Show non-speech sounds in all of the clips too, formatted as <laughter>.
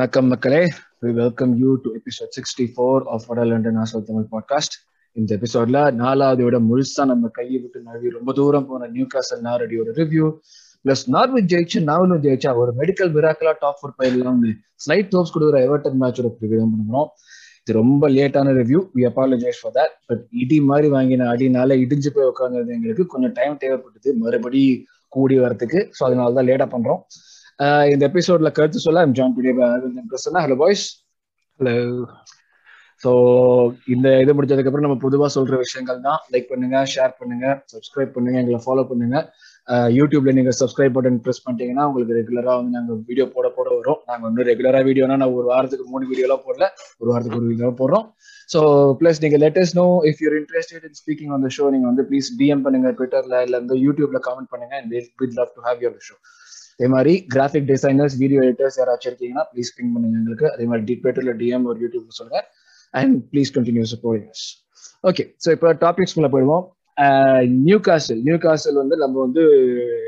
வணக்கம் மக்களே. We welcome you to episode sixty four of வடல் London Arsenal Tamil podcast இந்த எபிசோட்ல நாலாவது விட முழுசா நம்ம கையை விட்டு நழுவி ரொம்ப தூரம் போன நியூ காசல் நாரடியோட ரிவ்யூ பிளஸ் நார்வே ஜெயிச்சு நாவலும் ஜெயிச்சா ஒரு மெடிக்கல் மிராக்கலா டாப் ஃபோர் ஃபைவ்லாம் ஸ்லைட் டோப்ஸ் கொடுக்குற எவர்டன் மேட்சோட ரிவ்யூ தான் பண்ணுறோம் இது ரொம்ப லேட்டான review we apologise for that but இடி மாதிரி வாங்கின அடினால இடிஞ்சு போய் உட்கார்ந்தது எங்களுக்கு கொஞ்சம் டைம் தேவைப்பட்டது. மறுபடி கூடி வரதுக்கு. ஸோ அதனால தான் லேட்டாக பண்ணுறோம் இந்த எபிசோட்ல கருத்து சொல்ல I'm John Prasanna hello boys hello so இந்த இது முடிச்சதுக்கு அப்புறம் நம்ம பொதுவாக சொல்ற விஷயங்கள் தான். லைக் பண்ணுங்க ஷேர் பண்ணுங்க சப்ஸ்கிரைப் பண்ணுங்க எங்களை ஃபாலோ பண்ணுங்க. யூடியூப்ல நீங்க சப்ஸ்கிரைப் பட்டன் ப்ரெஸ் பண்ணிட்டீங்கன்னா உங்களுக்கு ரெகுலரா வந்து நாங்க வீடியோ போட போட வரும். நாங்க வந்து ரெகுலரா வீடியோனா நான் ஒரு வாரத்துக்கு மூணு வீடியோலாம் போடல. ஒரு வாரத்துக்கு ஒரு வீடியோ போடுறோம். ஸோ பிளஸ் நீங்க let us know if you're interested in speaking on the show நீங்க வந்து ப்ளீஸ் டிஎம் பண்ணுங்க ட்விட்டர்ல இல்ல வந்து யூடியூப்ல கமெண்ட் பண்ணுங்க and with love to have your show அதே மாதிரி கிராஃபிக் டிசைனர்ஸ் வீடியோ எடிட்டர்ஸ் யாராச்சும் இருக்கீங்கன்னா ப்ளீஸ் பிங் பண்ணுங்க எங்களுக்கு. அதே மாதிரி டி ட்விட்டர்ல டிஎம் ஒரு யூடியூப் சொல்லுங்க. And please continue support okay so இப்போ டாபிக்ஸ்குள்ள போயிடுவோம். நியூ காசல் நியூ காசல் வந்து நம்ம வந்து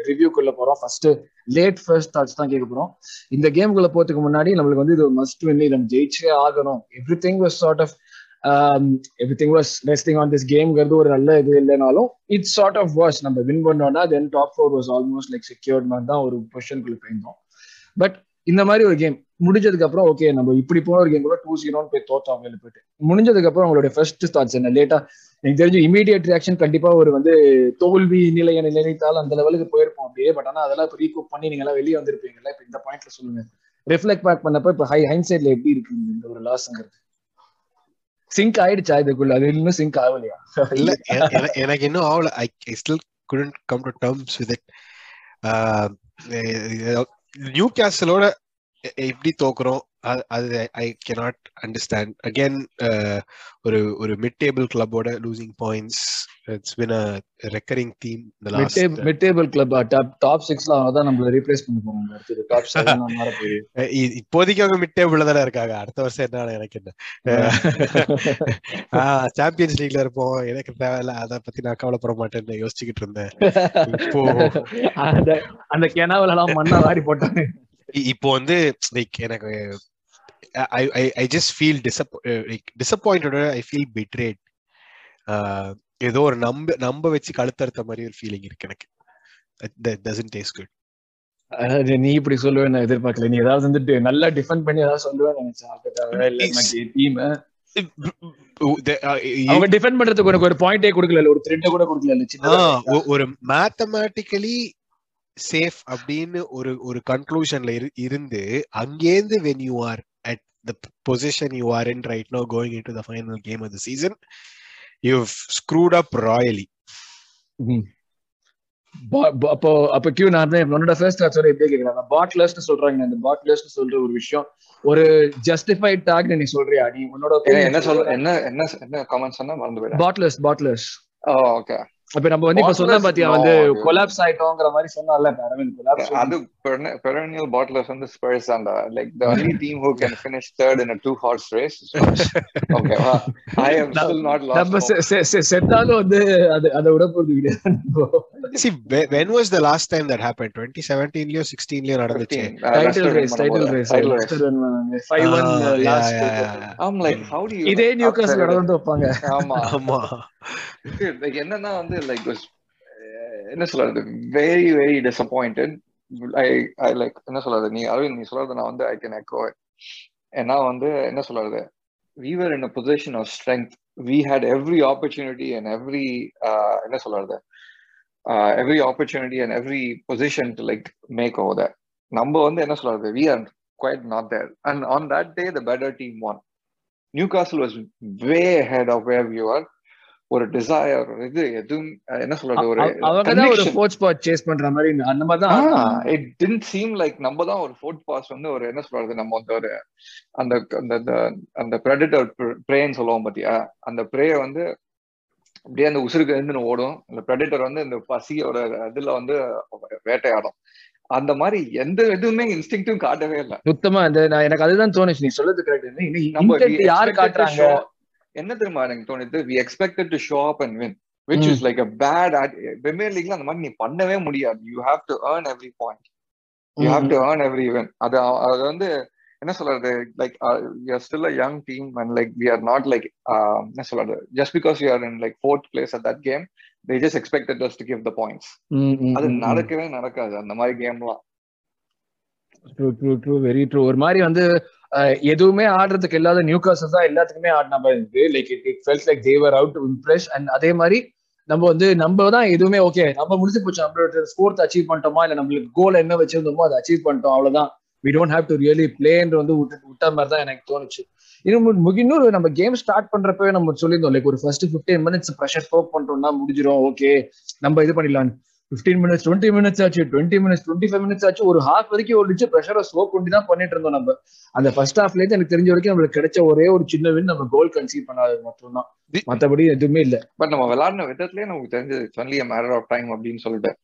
ரிவ்யூக்குள்ள போறோம். ஃபர்ஸ்ட் லேட் ஃபர்ஸ்ட் தாட்ஸ் தான் கேட்க போறோம். இந்த கேமுக்குள்ள போறதுக்கு முன்னாடி நம்மளுக்கு வந்து இது மஸ்ட் வின் நம்ம ஜெயிச்சே ஆகணும். Everything was sort of everything was resting on this கேம்ங்கிறது ஒரு நல்ல இது இல்லைனாலும் இட்ஸ் சார்ட் ஆஃப் வாஸ் நம்ம வின் பண்ணோம்னா then top four was almost like secured மாதிரி தான் ஒரு பொசிஷனுக்குள்ள போயிருந்தோம். பட் இந்த மாதிரி ஒரு கேம் முடிஞ்சதுக்கு அப்புறம் ஓகே நம்ம இப்படி போன ஒரு கேம் கூட டூ ஜீரோன்னு போய் தோத்தோம் அவங்க போயிட்டு. முடிஞ்சதுக்கு அப்புறம் உங்களுடைய ஃபர்ஸ்ட் தாட்ஸ் என்ன? லேட்டா எனக்கு தெரிஞ்சு இமீடியட் ரியாக்ஷன் கண்டிப்பா ஒரு வந்து தோல்வி நிலைய நிலைத்தால் அந்த லெவலுக்கு போயிருப்போம் அப்படியே. பட் ஆனா அதெல்லாம் இப்போ ரீகூப் பண்ணி நீங்க எல்லாம் வெளியே வந்திருப்பீங்கல்ல? இப்போ இந்த பாயிண்ட்ல சொல்லுங்க. ரிஃப்ளெக்ட் பேக் பண்ணப்ப இப்போ ஹை ஹைன் சைட்ல எப்படி இருக்கு இந்த ஒரு லாஸ்ங்கிறது சிங்க் ஆயிடுச்சா இதுக்குள்ள? அது இன்னும் சிங்க் ஆகலையா? இல்ல எனக்கு இன்னும் ஆகல. I still couldn't come to terms with it new கேசலோட எப்படி தோக்குறோம்? அது ஐ கேனாட் அண்டர்ஸ்டாண்ட் அகேன் ஒரு ஒரு mid table கிளப்போட losing points it's been a recurring theme mid table club top top 6ல அவங்க தான் நம்மள ரீப்ளேஸ் பண்ண போறாங்க அடுத்து டாப் 7 மாற போகுது இப்போதைக்கு அவங்க மிட் டேபிள்ல தான இருக்காங்க. அடுத்த வருஷம் என்ன எனக்கு என்ன? <laughs> சாம்பியன்ஸ் லீக்ல இருப்போம். எனக்கு தேவையில்ல. அத பத்தி நான் கவலைப்பட மாட்டேன்னு யோசிச்சுக்கிட்டு இருந்தேன். இப்போ <laughs> அந்த அந்த கெனாவல எல்லாம் மண்ணா வாரி போட்டாங்க. இப்போ வந்து லைக் எனக்கு I I I just feel disap disappointed I feel betrayed ஏதோ ஒரு நம்ப நம்ப வச்சு கழுத்தறுத்த மாதிரி ஒரு ஃபீலிங் இருக்கு எனக்கு. டசன்ட் டேஸ்ட் குட் நீ இப்படி சொல்லுவேன் நான் எதிர்பார்க்கல. நீ ஏதாவது வந்துட்டு நல்லா டிஃபெண்ட் பண்ணி ஏதாவது சொல்லுவேன் நினைச்சேன். அவங்க டிஃபெண்ட் பண்றதுக்கு உனக்கு ஒரு பாயிண்டே கொடுக்கல. ஒரு த்ரெட் கூட கொடுக்கல. ஒரு மேத்தமேட்டிக்கலி சேஃப் அப்படின்னு ஒரு ஒரு கன்க்ளூஷன்ல இருந்து அங்கேருந்து when you are at the position you are in right no going into the final game of the season you screwed up royally அப்போ அப்போ கியூ நான் என்னோட ஃபர்ஸ்ட் ஆச்சோட எப்படி கேக்குறாங்க. பாட்லர்ஸ்னு சொல்றாங்க இந்த பாட்லர்ஸ்னு சொல்ற ஒரு விஷயம். ஒரு ஜஸ்டிஃபைட் டாக் நீ சொல்றியா? நீ உன்னோட என்ன சொல்ற. என்ன என்ன என்ன காமெண்ட் சொன்னா? மறந்து போயிடும் பாட்லர்ஸ் பாட்லர்ஸ் ஓகே அப்ப நம்ம வந்து இப்ப சொன்ன பாத்தியா வந்து கொலாப்ஸ் ஆயிட்டோம்ங்கிற மாதிரி சொன்னால அரவிந்த் கொலாப்ஸ் அது பெரனியல் பாட்லர்ஸ் வந்து ஸ்பர்ஸ் தான்டா. Like the only team who can finish third in a two horse race ஓகேவா I am still not lost நம்ம செத்தாலும் வந்து அது அத விட போறது கிடையாது see when was the last time that happened? 2017 லயோ 16 லயோ நடந்துச்சு title race title race 5-1 lost I'm like how do you இதே நியூகாஸ்ல் நடந்து வைப்பாங்க. ஆமா. ஆமா. என்னன்னா வந்து லைக் என்ன சொல்றது very very disappointed I I like என்ன சொல்றது நீ அரவிந்த் நீ சொல்றது நான் வந்து ஐ கேன் எக்கோ ஏன்னா வந்து என்ன சொல்றது we were in a position of strength we had every opportunity and every என்ன சொல்றது every opportunity and every position to like make over that நம்ம வந்து என்ன சொல்றது we are quite not there and on that day the better team won Newcastle was way ahead of where ஒரு desire இது எதுவும் என்ன சொல்றது ஒரு ஒரு ஃபோர்த் ஸ்பாட் சேஸ் பண்ற மாதிரி அந்த மாதிரி தான் இட் டிட் சீம் லைக் நம்ம தான் ஒரு ஃபோர்த் பாஸ் வந்து ஒரு என்ன சொல்றது நம்ம வந்து ஒரு அந்த அந்த அந்த பிரெடிட்டர் ப்ரேன்னு சொல்லுவோம் பாத்தியா? அந்த ப்ரே வந்து அப்படியே அந்த உசுருக்கு இருந்து ஓடும். அந்த பிரெடிட்டர் வந்து இந்த பசியோட இதுல வந்து வேட்டையாடும். அந்த மாதிரி எந்த எதுவுமே இன்ஸ்டிங்டும் காட்டவே இல்லை. சுத்தமா இந்த நான் எனக்கு அதுதான் தோணுச்சு. நீ சொல்றது கரெக்ட் யாரு காட்டுறாங்க? என்ன தெரியுமா எனக்கு தோணுது? We expected to show up and win which is like a bad premier லீக்ல அந்த மாதிரி நீ பண்ணவே முடியாது. You have to earn every point you have to earn every இவன் அது அது வந்து என்ன சொல்றது? Like we are still a young team and like we are not like என்ன சொல்றது? Just because you are in like fourth place at that game they just expected us to give the points அது நடக்கவே நடக்காது. அந்த மாதிரி கேம்லாம் true true true very true ஒரு மாதிரி வந்து எதுவுமே ஆடுறதுக்கு இல்லாத நியூ காசஸ் தான் எல்லாத்துக்குமே ஆடின மாதிரி இருக்கு like it it felt like they were out to impress and அதே மாதிரி நம்ம வந்து நம்ம தான் எதுவுமே ஓகே நம்ம முடிச்சு போச்சு. நம்மளோட ஸ்போர்ட்ஸ் அச்சீவ் பண்ணிட்டோமா? இல்ல நம்மளுக்கு கோல் என்ன வச்சிருந்தோமோ அதை அச்சீவ் பண்ணிட்டோம். அவ்வளவுதான். We don't have to really பிளேன்ற வந்து விட்டு விட்ட மாதிரி தான் எனக்கு தோணுச்சு. இன்னும் இன்னொரு நம்ம கேம் ஸ்டார்ட் பண்றப்பவே நம்ம சொல்லியிருந்தோம். லைக் ஒரு ஃபர்ஸ்ட் ஃபிஃப்டீன் மினிட்ஸ் ப்ரெஷர் ஃபோக் பண்றோம்னா முடிஞ்சிடும் ஓகே நம்ம இது பண்ணிடலாம். ஃபிஃப்டீன் மினிட்ஸ் டுவெண்ட்டி மினிட்ஸ் ஆச்சு twenty minutes twenty five minutes ஆச்சு. ஒரு ஹாஃப் வரைக்கும் ஓடிச்சு ப்ரெஷரை ஸ்லோ பண்ணி தான் பண்ணிட்டு இருந்தோம் நம்ம. அந்த ஃபர்ஸ்ட் ஹாஃப்ல இருந்து எனக்கு தெரிஞ்ச வரைக்கும் நம்மளுக்கு கிடைச்ச ஒரே ஒரு சின்ன வின் நம்ம கோல் கன்சீவ் பண்ணாதது மட்டும்தான். தி- மத்தபடி எதுவுமே இல்ல. பட் நம்ம விளையாடின விதத்துலயே நமக்கு தெரிஞ்சது it's only matter of time அப்படின்னு சொல்லிட்டு.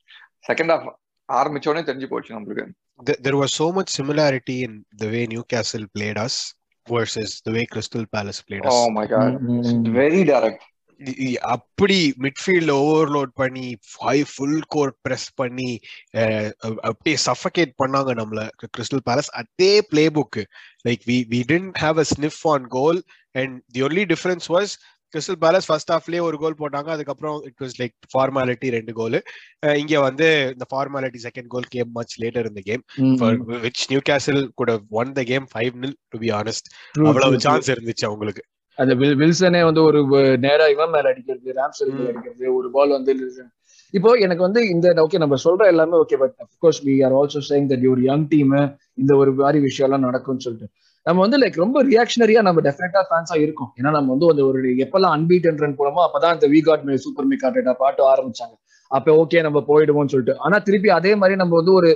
செகண்ட் ஹாஃப் ஆரம்பிச்ச உடனே தெரிஞ்சு போச்சு நம்மளுக்கு. Th- there was so much similarity in the way Newcastle played us versus the way Crystal Palace played us. Oh my god very direct இ- இ- அப்படி மிட்ஃபீல்ட்ல ஓவர்லோட் பண்ணி ஹை ஃபுல் கோர் பிரஸ் பண்ணி அப்படியே சஃபகேட் பண்ணாங்க நம்மள. கிறிஸ்டல் பேலஸ் அதே playbook like we we tend have a sniff on goal and the only difference was Crystal Palace first ஹாஃப்லயே ஒரு கோல் போட்டாங்க. அதுக்கப்புறம் இட் வாஸ் லைக் ஃபார்மாலிட்டி ரெண்டு கோல் இங்க வந்து இந்த formality second goal game much later இந்த game which Newcastle could won the game five nil to be honest அவ்வளவு chance இருந்துச்சு அவங்களுக்கு. அந்த வில் வில்சனே வந்து ஒரு நேரா இவன் மேல அடிக்கிறது ராம்சல் மேல. அடிக்கிறது ஒரு பால் வந்து இப்போ எனக்கு வந்து இந்த ஓகே நம்ம சொல்ற எல்லாமே okay but of course we are also saying that ஒரு யங் டீம் இந்த ஒரு மாதிரி விஷயம் எல்லாம் நடக்கும்னு சொல்லிட்டு. நம்ம வந்து லைக் ரொம்ப ரியாக்ஷனரியா நம்ம டெஃபினட்டா ஃபேன்ஸா இருக்கும். ஏன்னா நம்ம வந்து அந்த ஒரு எப்பெல்லாம் அன்பீட்டன் ரன் போனோமோ அப்பதான் இந்த we got may super me காட்டேட்டா பாட்டு ஆரம்பிச்சாங்க. அப்ப ஓகே நம்ம போயிடுவோம்னு சொல்லிட்டு. ஆனா திருப்பி அதே மாதிரி நம்ம வந்து ஒரு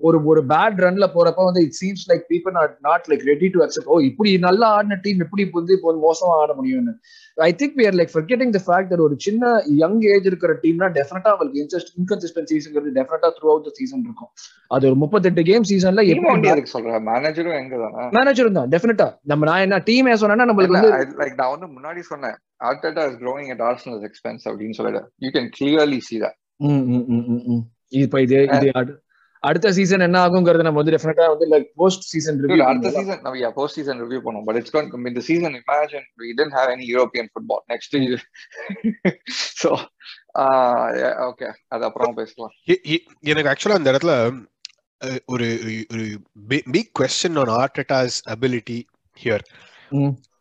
ஒரு ஒரு பேட் ரன்ல போறப்ப வந்து it seems like people not not like ready to accept oh இப்படி நல்லா ஆடின டீம் எப்படி இப்ப வந்து இப்போ மோசமா ஆட முடியும்னு. I think we are like forgetting the fact that ஒரு சின்ன யங் ஏஜ் இருக்கிற டீம்னா டெஃபினட்டா அவங்களுக்கு இன்ட்ரெஸ்ட் இன்கன்சிஸ்டன்சிங்கிறது டெஃபினட்டா த்ரூ அவுட் த சீசன் இருக்கும். அது ஒரு முப்பத்தெட்டு கேம் சீசன்ல எப்படி சொல்றேன். மேனேஜரும் எங்க தானே? மேனேஜர் தான் டெஃபினட்டா நம்ம நான் என்ன டீம் சொன்னா நம்மளுக்கு வந்து லைக் நான் வந்து முன்னாடி சொன்னேன். Arteta is growing at Arsenal's expense அப்படின்னு சொல்லிட்டு. You can clearly see that. ம், ம், ம், ம், ம். இப்ப இது இது அடு- அடுத்த சீசன் என்ன ஆகுங்கிறது நம்ம வந்து டெஃபினட்டா வந்து லைக் போஸ்ட் சீசன் Dude, அடுத்த சீசன் நம்ம yeah, post season review பண்ணுவோம் but it's going to இந்த season imagine we didn't have any European football next year so uh, yeah, okay அது அப்புறம் பேசலாம் எனக்கு ஆக்சுவலா அந்த இடத்துல ஒரு ஒரு big question on Arteta's ability here.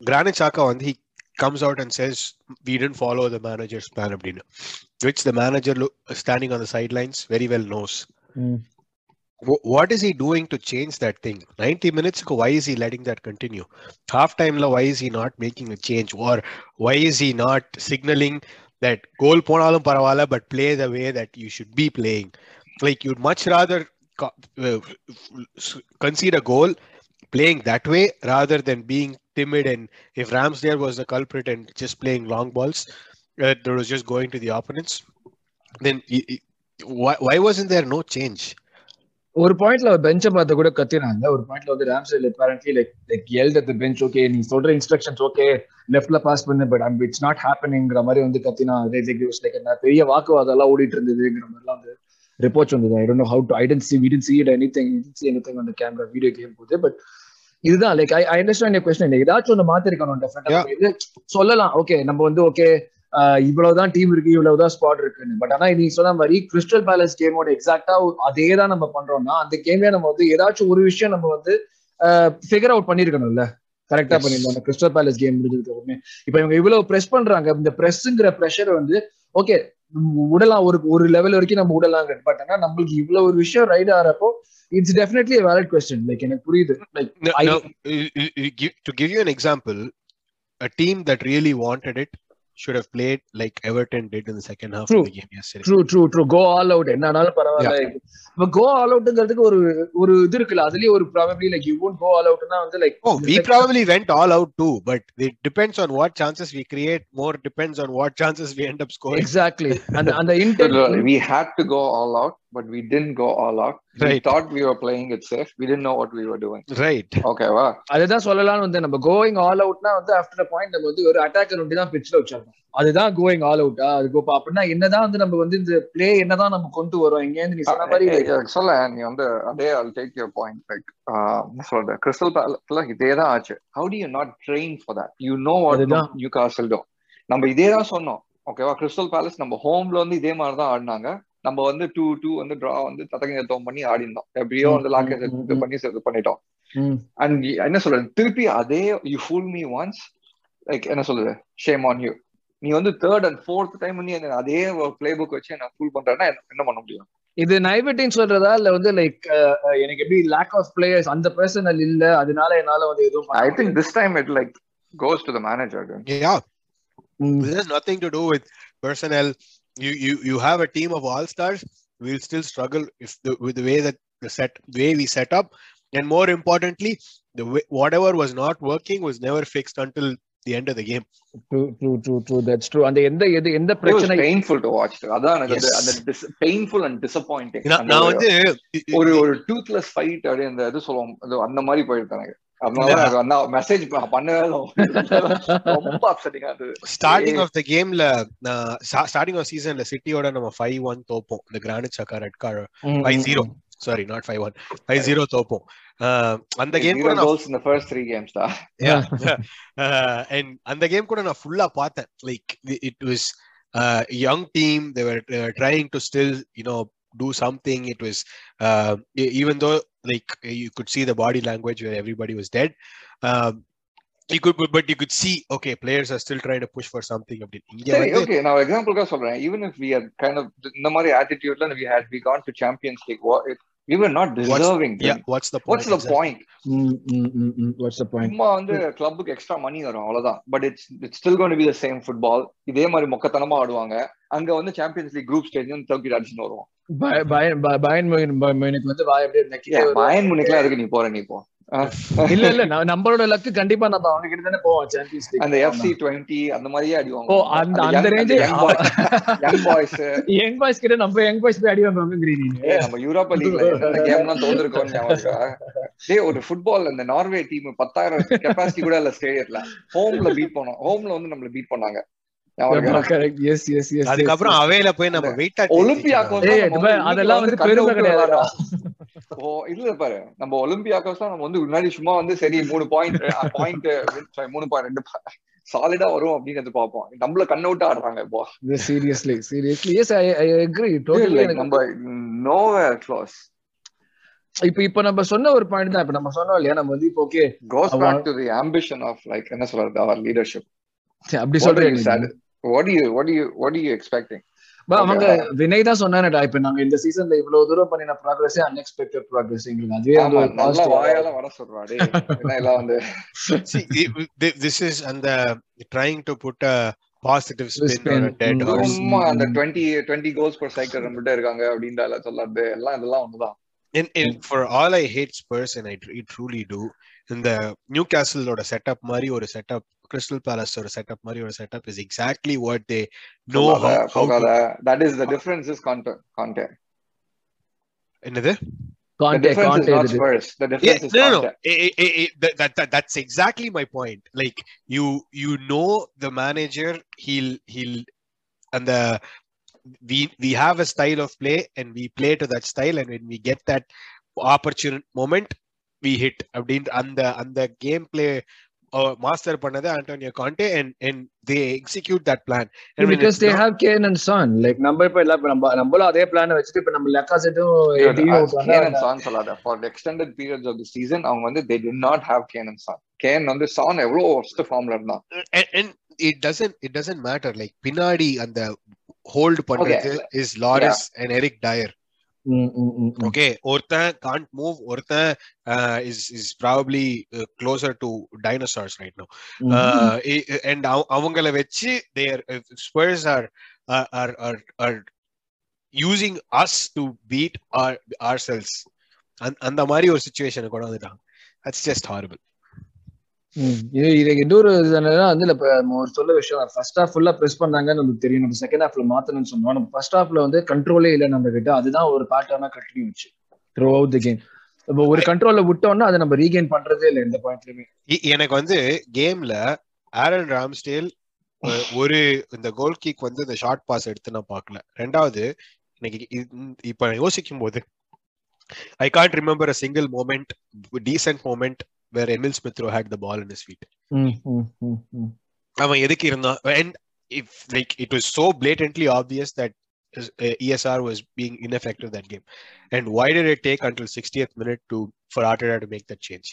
Granit Xhaka வந்து he comes out and says we didn't follow the manager's plan அப்படின்னு which the manager lo- standing on the sidelines very well knows ம். Wh- what is he doing to change that thing? 90 minutes ago why is he letting that continue? Half time la why is he not making a change? Or why is he not signaling that goal ponalum paravala but play the way that you should be playing? Like you'd much rather uh, concede a goal playing that way rather than being timid and if ramsdale was the culprit and just playing long balls uh, that was just going to the opponents then why, why wasn't there no change? ஒரு பாயிண்ட்ல பெஞ்ச பார்த்து கூட கத்தினாங்க. ஒரு பாயிண்ட்ல வந்து Ramsdale apparently like like at the bench okay நீ சொல்ற இன்ஸ்ட்ரக்ஷன்ஸ் ஓகே லெஃப்ட்ல பாஸ் பண்ணு பட் ஐம் இட்ஸ் நாட் ஹேப்பனிங்கிற மாதிரி வந்து கத்தினா லைக் பெரிய வாக்குவாதம் எல்லாம் ஓடிட்டு இருந்ததுங்கிற மாதிரிலாம் வந்து ரிப்போர்ட்ஸ் வந்தது. I don't how to I didn't see we didn't see it anything see anything அந்த கேமரா வீடியோ கேம் போது பட் இதுதான் லைக் ஐ அண்டர்ஸ்டாண்ட் கொஸ்டின் ஏதாச்சும் ஒன்று மாத்திருக்கணும் சொல்லலாம். ஓகே நம்ம வந்து ஓகே இவ்வளவுதான் டீம் இருக்கு இவ்வளவுதான் ஸ்பாட் இருக்குன்னு. பட் ஆனா நீ சொன்ன மாதிரி கிறிஸ்டல் பேலஸ் கேமோட எக்ஸாக்டா அதே தான் நம்ம பண்றோம்னா அந்த கேம்ல நம்ம வந்து ஏதாச்சும் ஒரு விஷயம் நம்ம வந்து ஃபிகர் அவுட் பண்ணிருக்கணும்ல. கரெக்டா. பண்ணிருந்தோம் கிறிஸ்டல் பேலஸ் கேம் முடிஞ்சதுக்கு இப்ப இவங்க இவ்வளவு பிரஸ் பண்றாங்க இந்த பிரஸ்ங்கிற ப்ரெஷர் வந்து ஓகே விடலாம் ஒரு ஒரு லெவல் வரைக்கும் நம்ம விடலாங்க பட் ஆனா நம்மளுக்கு இவ்வளவு ஒரு விஷயம் right ஆறப்போ it's definitely valid question like எனக்கு புரியுது. Like to give you an example, a team that really wanted it should have played like Everton did in the second half True. of the game yesterday. True true true go all out என்ன ஆனாலும் பரவாயில்ல இப்ப go all அவுட்ங்கிறதுக்கு ஒரு ஒரு இது இருக்குல்ல அதுலயே ஒரு probably like you won't go all அவுட்னா வந்து லைக் Oh, we probably went all out too, but it depends on what chances we create. More depends on what chances we end up scoring. Exactly அந்த அந்த intent we had to go all out but we didn't go all out we Right. thought we were playing it safe. We didn't know what we were doing. Right ஓகேவா அதுதான் சொல்லலாம்னு வந்து நம்ம going all அவுட்னா வந்து after point நம்ம வந்து ஒரு அட்டாக்கர் ஒண்டி தான் பிட்ச்ல வச்சிருக்கோம். அதுதான் கோயிங் ஆல் அவுட்டா அது இப்போ அப்படின்னா என்னதான் வந்து நம்ம வந்து இந்த பிளே என்னதான் நம்ம கொண்டு வரோம் இங்க இருந்து நீ சொன்ன மாதிரி சொல்ல நீ வந்து அதே I'll take your point like என்ன சொல்றது? கிறிஸ்டல் பேலஸ்ல இதே தான் ஆச்சு. How do you not train for that? You know what அதுதான். நியூ காசல் do நம்ம இதே தான் சொன்னோம். ஓகேவா கிறிஸ்டல் பேலஸ் நம்ம ஹோம்ல வந்து இதே மாதிரி தான் ஆடினாங்க. நம்ம வந்து டூ டூ வந்து டிரா வந்து தத்தங்க தோம் பண்ணி ஆடினோம் எப்படியோ வந்து ம். பண்ணி இது பண்ணிட்டோம் ம், அண்ட் என்ன சொல்றது திருப்பி அதே you fool me once like என்ன சொல்றது ஷேம் ஆன் யூ நீ வந்து தேர்ட் அண்ட் ஃபோர்த் டைம் நீ என்ன அதே பிளே புக் வச்சு நான் ஃபுல் பண்றேன்னா என்ன பண்ண முடியும் இது நைவெட்டின்னு சொல்றதா இல்ல வந்து லைக் எனக்கு எப்படி லேக் ஆஃப் பிளேயர்ஸ் அந்த பர்சனல் இல்ல அதனால என்னால வந்து எதுவும் பண்ண I think this time it like goes to the manager. Dude. Yeah, முடியாது. this has nothing to do with personnel. You you you have a team of all stars. We'll still struggle if the, with the way that the set the way we set up, and more importantly, the way, whatever was not working was never fixed until the end of the game. True, true, true, true. That's true. அந்த எந்த எது எந்த It was பிரச்சனை painful to watch. அதான் எனக்கு Yes. அந்த dis- painful and disappointing. நான் அந்த நான் ஒரு- வந்து ஒரு ஒரு டூத்லெஸ் ஃபைட் அப்படி அந்த இது சொல்லுவோம் அது அந்த மாதிரி போயிடுது எனக்கு அதனால மெசேஜ் பண்ணவே. ரொம்ப ஸ்டார்டிங். ஆஃப் த கேம்ல ஸ்டார்டிங் ஆஃப் சீசன்ல சிட்டியோட நம்ம ஃபைவ் ஒன் தோப்போம். இந்த Granit Xhaka red card five zero sorry not five one five zero தோப்போம். ஆஹ் அந்த கேம் கூட கோல்ஸ் ஃபர்ஸ்ட் கேம்ஸ் தான் அண்ட் அந்த கேம் கூட நான் ஃபுல்லா பார்த்தேன். Like it was young team trying to still you know do something it was uh, e- even though like you could see the body language where everybody was dead um, you could but you could see okay players are still trying to push for something சரி okay நான் எக்ஸாம்பிளுக்காக சொல்றேன். Even if we are kind of இந்த மாதிரி ஆட்டிடியூட்ல we had we gone to Champions League we were not deserving yeah what's the point what's the exactly? Point what's the point சும்மா வந்து கிளப்புக்கு extra money வரும் அவ்வளவுதான். But it's it's still gonna be the same football இதே மாதிரி மொக்கத்தனமா ஆடுவாங்க. அங்க வந்து சாம்பியன்ஸ் லீக் குரூப் ஸ்டேஜ் தூக்கி அடிச்சுட்டு வருவோம். பயன் மொயினுக்கு வந்து. பயன் இருக்கு நீ போற நீ போ? இல்ல இல்ல நம்மளோட லக்கு கண்டிப்பா நம்ம அவங்க கிட்ட தானே போவோம் சாம்பியன்ஸ் லீக் அந்த எஃப்சி அந்த மாதிரியே அடிவாங்க ஓ அந்த அந்த ரேஞ்சே யங் பாய்ஸ் யங் பாய்ஸ் கிட்ட நம்ம யங் பாய்ஸ் போய் அடி நம்ம யூரோப்பா லீக்ல என்ன கேம்லாம் இருக்கா? டேய் ஒரு ஃபுட்பால் இந்த நார்வே டீம் பத்தாயிரம் கெப்பாசிட்டி கூட இல்ல ஸ்டேடியத்துல ஹோம்ல பீட் பண்ணோம். ஹோம்ல வந்து நம்மள பீட் பண்ணாங்க. எஸ் எஸ் எஸ் அதுக்கப்புறம் அவையில போய் நம்ம வெயிட் அதெல்லாம் வந்து பெருமை. ஓ இல்ல பாரு நம்ம ஒலிம்பியாக்கோஸ் தான் நம்ம வந்து முன்னாடி சும்மா வந்து சரி மூணு பாயிண்ட் பாயிண்ட் மூணு பாயிண்ட் ரெண்டு சாலிடா வரும் அப்படின்னு பார்ப்போம் நம்மள கண்ணை விட்டு ஆடுறாங்க இப்போ. Seriously seriously yes I I agree totally நம்ம நோவேர் க்ளோஸ் இப்போ இப்போ நம்ம சொன்ன ஒரு பாயிண்ட் தான். இப்போ நம்ம சொன்னோம் இல்லையா நம்ம வந்து இப்போ okay goes back to the ambition of like என்ன சொல்றது அவர் லீடர்ஷிப் அப்படி you what do you what are you expecting அவங்க வினய் தான் சொன்னானடா இப்ப நாங்க இந்த சீசன்ல இவ்வளவு தூரம் பண்ணின ப்ராக்ரஸ் அன்எக்ஸ்பெக்டட் ப்ராக்ரஸ் எங்களுக்கு அதுவே வந்து ஒரு நல்ல. வாயால வர சொல்றா டேய் என்ன எல்லாம் வந்து See, it- thi- this is and the trying to put a positive spin, Spin, on a dead mm. horse. சும்மா அந்த ம். Twenty twenty goals per cycle நம்மகிட்ட இருக்காங்க அப்படின்ற சொல்லாது எல்லாம் இதெல்லாம் ஒண்ணுதான் And, and for all I hate Spurs, and I tr- truly do, in the Newcastle or setup Mari or a setup, Crystal Palace or a setup Mari or a setup is exactly what they know how, போகாத how போகாத to. that is the difference is content content என்னது? the Conte, difference Conte is not இது. Spurs the Yeah, difference is no, no, no. content Eh, eh, eh, eh, that, that, that, that's exactly my point. Like you, you know the manager. He'll, he'll, and the we we have a style of play, and we play to that style. And when we get that opportune moment, we hit. அப்படின்ற அந்த அந்த game play master பண்ணது Antonio Conte and and they execute that plan and when because it's they not- have Kane and Son like நம்ம இப்ப எல்லாம் இப்ப நம்ம நம்மளும் அதே பிளான் வச்சுட்டு இப்ப நம்ம லெக்காசெட்டும் uh, Son சொல்லாத for the extended periods of the season அவங்க வந்து they did not have Kane and Son Kane வந்து Son எவ்வளவு worst ஃபார்ம்ல இருந்தான் it doesn't it doesn't matter like பின்னாடி அந்த ஹோல்ட் பண்றது is Lloris and Eric Dier ம், ம், ம், ம். okay ஒருத்தன் can't move ஒருத்தன் uh, is is probably uh, closer to dinosaurs right now ம். uh, i- and அவ- அவங்கள வச்சு they are uh, spurs are are are are, are using us to beat our ourselves அந்த- அந்த மாதிரி ஒரு சுச்சுவேஷனை கொண்டு வந்துட்டாங்க that's just horrible ம். இது இன்னொரு இது என்னன்னா வந்து இப்போ ஒரு சொல்ல விஷயம் ஃபர்ஸ்ட் ஹாஃப் ஃபுல்லா பிரஸ் பண்ணாங்கன்னு நமக்கு தெரியும். நம்ம செகண்ட் ஹாஃப்ல மாத்தணும்னு சொன்னோம். நம்ம ஃபர்ஸ்ட் ஹாஃப்ல வந்து கண்ட்ரோலே இல்ல நம்ம கிட்ட அதுதான் ஒரு பேட்டர்னா கண்டினியூ வச்சு த்ரூ அவுட் தி கேம் இப்போ ஒரு கண்ட்ரோல்ல விட்டோம்னா அதை நம்ம ரீகெயின் பண்றதே இல்லை எந்த பாயிண்ட்லயுமே எனக்கு வந்து கேம்ல ஆரன் ராம்ஸ்டேல் ஒரு இந்த கோல் கிக் வந்து இந்த ஷார்ட் பாஸ் எடுத்து நான் பார்க்கல. ரெண்டாவது இன்னைக்கு இப்ப யோசிக்கும் போது I can't remember a single moment decent moment Where Emile Smith Rowe had the ball in his feet hmm, hmm, hmm, hmm. அவன் எதுக்கு இருந்தான் and if like it was so blatantly obvious that his, uh, ESR was being ineffective that game and why did it take until 60th minute to for Arteta to make that change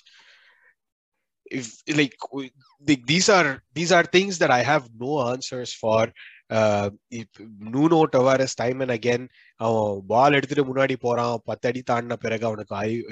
if like w- the- these are these are things that I have no answers for uh, if Nuno Tavares time and again அவன் பால் எடுத்துட்டு முன்னாடி போறான். பத்து அடி தாண்டின பிறகு அவனுக்கு அறிவு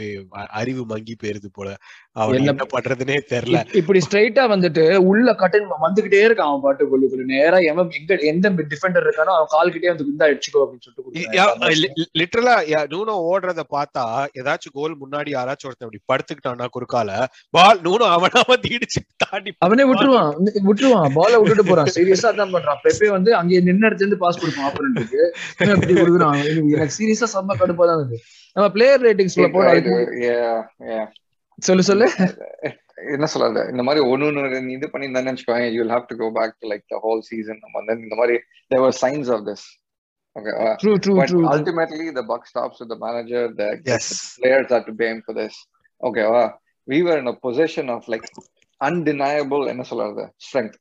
அறிவு மங்கி போயிருது போல. அவன் என்ன- பண்றதுனே தெரியல இப்- இப்படி ஸ்ட்ரைட்டா வந்துட்டு உள்ள கட்டன் வந்துகிட்டே இருக்கான் அவன் பாட்டு கொள்ளுக்குள்ள நேரா எவன் எங்க எந்த டிஃபெண்டர் இருக்கானோ அவன் கால் கிட்டே வந்து குந்தா அடிச்சுக்கோ அப்படின்னு சொல்லிட்டு. லிட்டரலா நூனோ ஓடுறத பார்த்தா ஏதாச்சும் கோல் முன்னாடி யாராச்சும் ஒருத்தன் இப்படி படுத்துக்கிட்டான்னா குறுக்கால பால் நூனோ அவனாம தீடிச்சு தாண்டி அவனே விட்டுருவான். விட்டுருவான். பால விட்டுட்டு போறான். சீரியஸா தான் பண்றான். பெப்பே வந்து அங்கே நின்ன இடத்துல இருந்து பாஸ் கொடுப்பான் ஆப்பரண்ட்டுக்கு இப்படி கொடுக்குறான். எனக்கு- சீரியஸா செம்ம கடுப்பா தான் இருக்கு நம்ம பிளேயர் ரேட்டிங்ஸ்ல போட அதுக்கு Yeah, yeah. சொல்லு சொல்லு என்ன சொல்றது இந்த மாதிரி ஒன்னு ஒன்னு நீ இது பண்ணியிருந்தான்னு வச்சுக்கோங்க you will have to go back to like the whole season நம்ம வந்து இந்த மாதிரி there were signs of this okay true true true stops with the manager. The, Yes. the players are to blame for this. Okay, wow. we were in a position of like undeniable என்ன சொல்றது strength,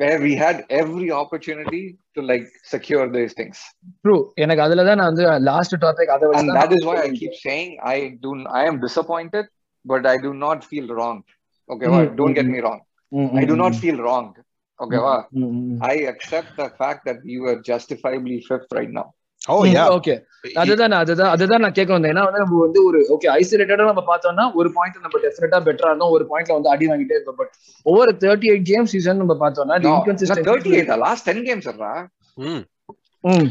where we had every opportunity to like secure these things, true எனக்கு அதுலதான் நான் வந்து last topic அதை and வச்சு that is why I keep saying I do. I am disappointed, but I do not feel wronged. Okay, wow. Mm, don't mm, get mm. me wrong. I do not feel wronged. Okay, wow. ம் I accept the fact that we were justifiably fifth right now. Okay அதுதான் நான் அதுதான் அதுதான் நான் கேட்க வந்தேன். ஏன்னா வந்து நம்ம வந்து ஒரு ஓகே ஐசோலேட்டடா நம்ம பார்த்தோம்னா ஒரு பாயிண்ட் நம்ம டெஃபினட்டா பெட்டரா இருந்தோம் ஒரு பாயிண்ட்ல வந்து அடி வாங்கிட்டே இருக்கோம் பட் ஒவ்வொரு தேர்ட்டி எயிட் கேம் சீசன் நம்ம பார்த்தோம்னா No, not inconsistent 38. The last 10 games, sir. ம்.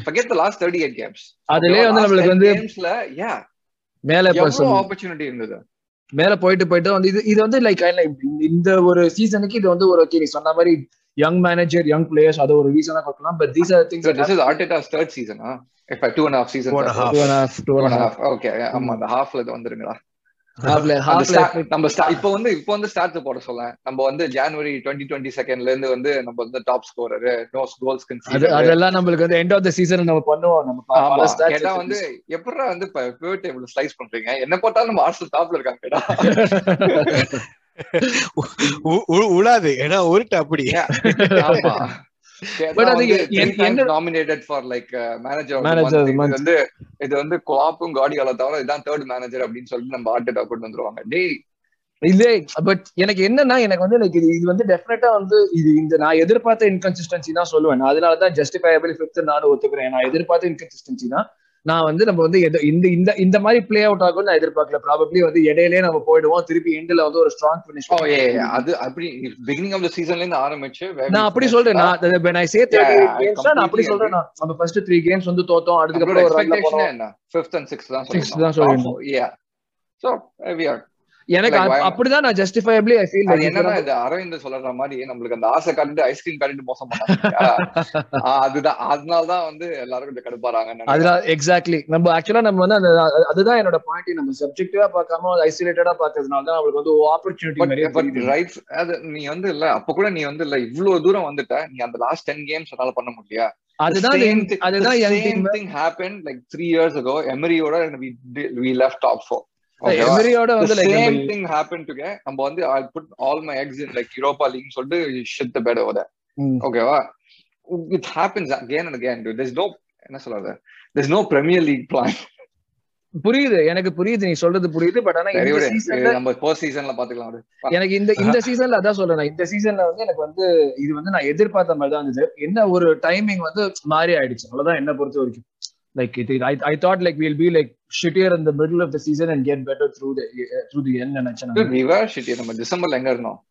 Forget the last 38 games. அதுலயே வந்து நம்மளுக்கு 10 வந்து மேல பர்சன் இருந்தது? மேல போயிட்டு போயிட்டு வந்து இது இது வந்து லைக் இந்த ஒரு சீசனுக்கு இது வந்து ஒரு ஓகே நீ சொன்ன மாதிரி யங் மேனேஜர் யங் பிளேயர்ஸ் அது ஒரு ரீசனா கொடுக்கலாம் but these are things So this is Arteta's third season, huh? If I two and a half seasons. Two and a half. Two and half. Okay, ஆமா அந்த ஹாஃப்ல இது வந்துருங்களா ஹாஃப்ல ஹாஃப்ல நம்ம இப்போ வந்து இப்போ வந்து ஸ்டார்ட் போட சொல்ல நம்ம வந்து ஜனவரி டுவெண்ட்டி டுவெண்ட்டி செகண்ட்ல இருந்து வந்து நம்ம வந்து top scorer no goals consider அதெல்லாம் நம்மளுக்கு வந்து எண்ட் ஆஃப் த சீசன் நம்ம பண்ணுவோம். நம்ம கேட்டா வந்து எப்படிடா வந்து பிவட் டேபிள் ஸ்லைஸ் பண்றீங்க? என்ன போட்டாலும் நம்ம ஆர்சல் டாப்ல இருக்காங்க கேட்டா உ- <laughs> உ- உழாது. ஏன்னா உருட்டு அப்படி. அது என்ன- nominated for like manager month. வந்து இது வந்து குவாப்பும் காடியால தவிர இதான் தேர்ட் மேனேஜர் அப்படின்னு சொல்லிட்டு நம்ம ஆர்டேட்டா கொண்டு வந்துருவாங்க. டேய். இல்லே பட் எனக்கு என்னன்னா எனக்கு வந்து like இது இது வந்து டெஃபினட்டா வந்து இது இந்த நான் எதிர்பார்த்த இன்கன்சிஸ்டன்சி தான் சொல்லுவேன். நான் அதனால தான் ஜஸ்டிஃபைபிள் ஃபிஃப்த் நானும் ஒத்துக்கிறேன். நான் எதிர்பார்த்த இன்கன்சிஸ்டன்சி தான். நான் வந்து நம்ம வந்து இந்த இந்த இந்த மாதிரி பிளே அவுட் ஆகும்னு நான் எதிர்பார்க்கல. ப்ராபப்ளி வந்து இடையிலே நம்ம போயிடுவோம். திருப்பி எண்ட்ல வந்து ஒரு ஸ்ட்ராங் ஃபினிஷ் ஓ ஏ அது அப்படி பிகினிங் ஆஃப் த சீசன்ல இருந்து ஆரம்பிச்சு நான் அப்படி சொல்றேன். நான் when I say 38 Yeah, I games நான் அப்படி சொல்றேன். நான் நம்ம ஃபர்ஸ்ட் த்ரீ கேம்ஸ் வந்து தோத்தோம். அதுக்கப்புறம் ஒரு run ல போனோம். என்ன? ஃபிஃப்த் அண்ட் சிக்ஸ்த் தான் Sixth தான் சொல்லிருந்தோம். யா சோ வி ஆர் எனக்கு அப்படிதான் நான் ஜஸ்டிஃபைபிளி ஐ ஃபீல் என்னன்னா இது அரவிந்த் சொல்ற மாதிரி நம்மளுக்கு அந்த ஆசை காட்டிட்டு ஐஸ்கிரீம் காட்டிட்டு மோசம் பண்ணாங்க <laughs> அதுதான். அதனால தான் வந்து எல்லாரும் கொஞ்சம் கடுப்பாறாங்க அதுதான் எக்ஸாக்ட்லி நம்ம ஆக்சுவலா நம்ம வந்து அந்த அதுதான் என்னோட பாயிண்ட் நம்ம சப்ஜெக்டிவா பார்க்காம ஐசோலேட்டடா பார்த்ததுனால தான் நம்மளுக்கு வந்து ஆப்பர்ச்சுனிட்டி. ரைட் அது நீ வந்து இல்ல அப்ப கூட நீ வந்து இல்ல இவ்வளவு தூரம் வந்துட்ட நீ அந்த லாஸ்ட் டென் கேம்ஸ் என்னால பண்ண முடியல அதுதான் அதுதான் happen like three years ago எமரியோட we left top four எமரியோட வந்து like same thing happen to நம்ம வந்து I put all my eggs in like Europa League சொல்லிட்டு ஷிட் த பெட் ஓவர் ஓகேவா it happens again and again no என்ன சொல்றது? This no Premier League plan புரியுது. எனக்கு புரியுது. நீ சொல்றது புரியுது. பட் ஆனா இந்த விடு. சீசன்ல நம்ம போஸ்ட் சீசன்ல பாத்துக்கலாம். எனக்கு இந்த இந்த சீசன்ல அதான் சொல்றேன். இந்த சீசன்ல வந்து எனக்கு வந்து இது வந்து நான் எதிர்பார்த்த மாதிரி தான் இருந்தது. என்ன ஒரு டைமிங் வந்து மாறி ஆயிடுச்சு. அவ்வளவுதான் என்ன பொறுத்த வரைக்கும். லைக் இது I I thought like will be like shittier in the middle of the season and get better through the through the end நினைச்சேன் Dude, நான். we were shitty. நம்ம டிசம்பர்ல எங்க இருந்தோம்?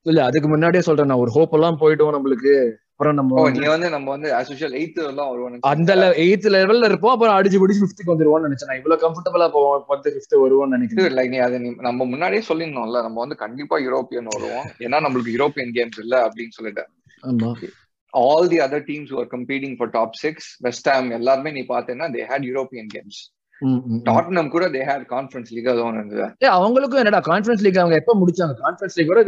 இல்ல அதுக்கு முன்னாடியே சொல்றேன் நான். ஒரு ஹோப் எல்லாம் போயிட்டோம் நம்மளுக்கு. அப்புறம் நம்ம நீ வந்து நம்ம வந்து usual எயித்து எல்லாம் வருவோம் அந்த எயித் லெவல்ல இருப்போம். அப்புறம் அடிச்சு பிடிச்சு ஃபிஃப்த்துக்கு வந்துருவோம்னு நினைச்சேன் நான். இவ்வளவு கம்ஃபர்டபுளா போவோம். பத்து ஃபிஃப்த் வருவோம்னு நினைக்கிறேன். லைக் நீ அதை நம்ம முன்னாடியே சொல்லிருந்தோம்ல நம்ம வந்து கண்டிப்பா யூரோப்பியன் வருவோம். ஏன்னா நம்மளுக்கு யூரோப்பியன் கேம்ஸ் இல்ல அப்படின்னு சொல்லிட்டு. ஆமா. All the other teams are competing for top six West Ham எல்லாருமே நீ பார்த்தேன்னா they had European games. Tottenham கூட தே ஹேட் கான்ஃபரன்ஸ் லீக் அதுவும் இருந்தது. ஏய், அவங்களுக்கும் என்னடா கான்ஃபரன்ஸ் லீக் அவங்க எப்ப முடிச்சாங்க? கான்ஃபரன்ஸ் லீக் கூட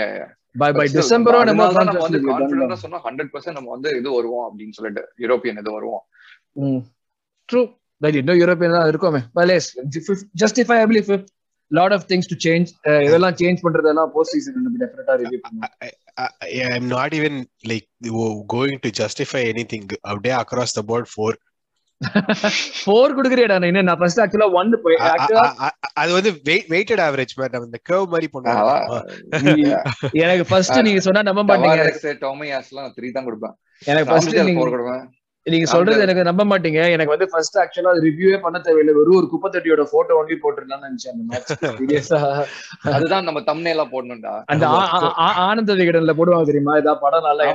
yeah. by by But still, December or நம்ம வந்து கான்பிடண்டா சொன்னா ஹண்ட்ரட் பர்சன்ட் நம்ம வந்து இது வருவோம் அப்படின்னு சொல்லிட்டு யூரோப்பியன் இது வருவோம். ட்ரூ பட் இன்னும் யூரோப்பியன் தான் இருக்கோமே. Palace justifiably fifth lot of things to change இதெல்லாம் சேஞ்ச் பண்றதெல்லாம் போஸ்ட் சீசன் நம்ம டெஃபினட்டா ரிவ்யூ பண்ணுவோம் I, I'm not even like going to justify anything. அப்படியே across the board four. <laughs> Four குடுக்குறியடா நான் இன்னும் நான் ஃபர்ஸ்ட் ஆக்சுவலா ஒன் போய் அது வந்து வெயிட்டட் ஆவரேஜ் மேன் நம்ம இந்த கர்வ் மாதிரி பண்ணுவோம் <laughs> எனக்கு ஃபர்ஸ்ட் நீங்க சொன்னா நம்ப மாட்டீங்க. டவாரஸ் டோமியாஸ் எல்லாம் த்ரீ தான் கொடுப்பேன். எனக்கு ஃபர்ஸ்ட் நீங்க ஃபோர் கொடுப்பேன். நீங்க சொல்றது எனக்கு நம்ப மாட்டீங்க. எனக்கு வந்து ஃபர்ஸ்ட் ஆக்சுவலா ரிவ்யூவே பண்ண தேவையில்லை. வெறும் ஒரு குப்பை தட்டியோட போட்டோ ஒன்லி போட்டுருந்தான்னு நினைச்சேன் அதுதான் நம்ம தம்னேலா போடணும்டா. அந்த ஆனந்த விகடன்ல போடுவாங்க தெரியுமா? இதா படம் நல்லா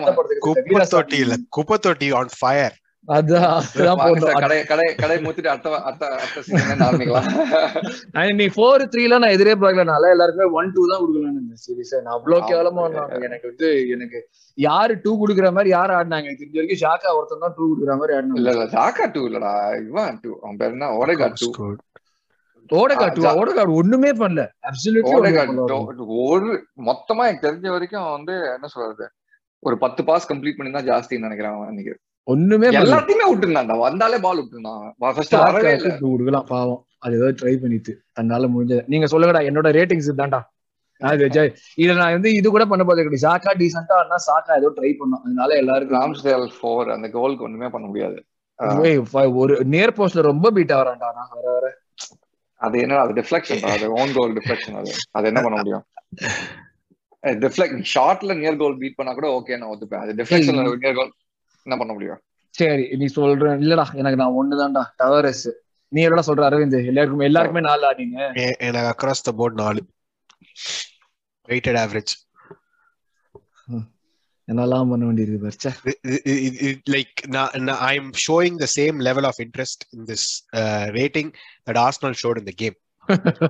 குப்பை. தொட்டி இல்ல குப்பை தொட்டி ஆன் ஃபயர் நீ ஃபோர் த்ரீல நான் எதிரே பார்க்கல. நான் எல்லாருக்குமே ஒன் டூ தான் கொடுக்கலாம்னு சீரியஸா நான் அவ்வளவு. கேவலமா எனக்கு வந்து எனக்கு யாரு டூ குடுக்குற மாதிரி யாரு ஆடினாங்க? எனக்கு தெரிஞ்ச வரைக்கும் ஷாக்கா ஒருத்தன் தான் டூ குடுக்குற மாதிரி இல்ல ஆடினாங்க இல்ல ஜாக்கா டூ இல்லடா. இவன் டூ அவன் பேர் என்ன? ஓடேகா டூ ஓடகா டூ ஜா- ஓடகா ஒண்ணுமே பண்ணல. அப்சல்யூட்லி ஒரு மொத்தமா எனக்கு தெரிஞ்ச வரைக்கும் வந்து என்ன சொல்றது? ஒரு பத்து பாஸ் கம்ப்ளீட் பண்ணி தான் ஜாஸ்தின்னு நினைக்கிறேன் அவன் அன்னைக்கு ஒண்ணுமே எல்லாத்தையுமே விட்டுருந்தான்டா வந்தாலே பால் விட்டுருந்தான் கொடுக்கலாம் பாவம். அது ஏதோ ட்ரை பண்ணிட்டு தன்னால முடிஞ்சது. நீங்க சொல்லுங்கடா என்னோட ரேட்டிங்ஸ் தான்டா அது ஜெய் இத நான் வந்து இது கூட பண்ண போது சாக்கா டீசென்டா ஆனா சாக்கா ஏதோ ட்ரை பண்ணோம். அதனால எல்லாருக்கும் ராம்ஸ்டேல் ஃபோர் அந்த கோலுக்கு ஒண்ணுமே பண்ண முடியாது. ஒரு நேர் போஸ்ட்ல ரொம்ப பீட் ஆவறான்டா நான். வர வர அது என்ன அது டிஃப்ளெக்ஷன் அது ஓன் கோல் டிஃப்ளெக்ஷன் அது. அது என்ன பண்ண முடியும்? டிஃப்ளெக்ட் ஷார்ட்ல நியர் கோல் பீட் பண்ணா கூட ஓகே நான் ஒத்துப்பேன். அது டிஃப்ளெக்ஷன்ல நியர் கோல் என்ன பண்ண முடியும்? சரி நீ சொல்ற இல்லடா எனக்கு நான் ஒண்ணுதான்டா டவரஸ் நீ என்னடா சொல்ற அரவிந்த்? எல்லாருக்குமே எல்லாருக்குமே நாலு ஆடிங்க எனக்கு அக்ராஸ் த போர்ட் நாலு. வெயிட்டட் ஆவரேஜ் என்னெல்லாம் பண்ண வேண்டியது பரிச்சா? like na- na- I'm showing the same level of interest in this uh, rating that Arsenal showed in the game.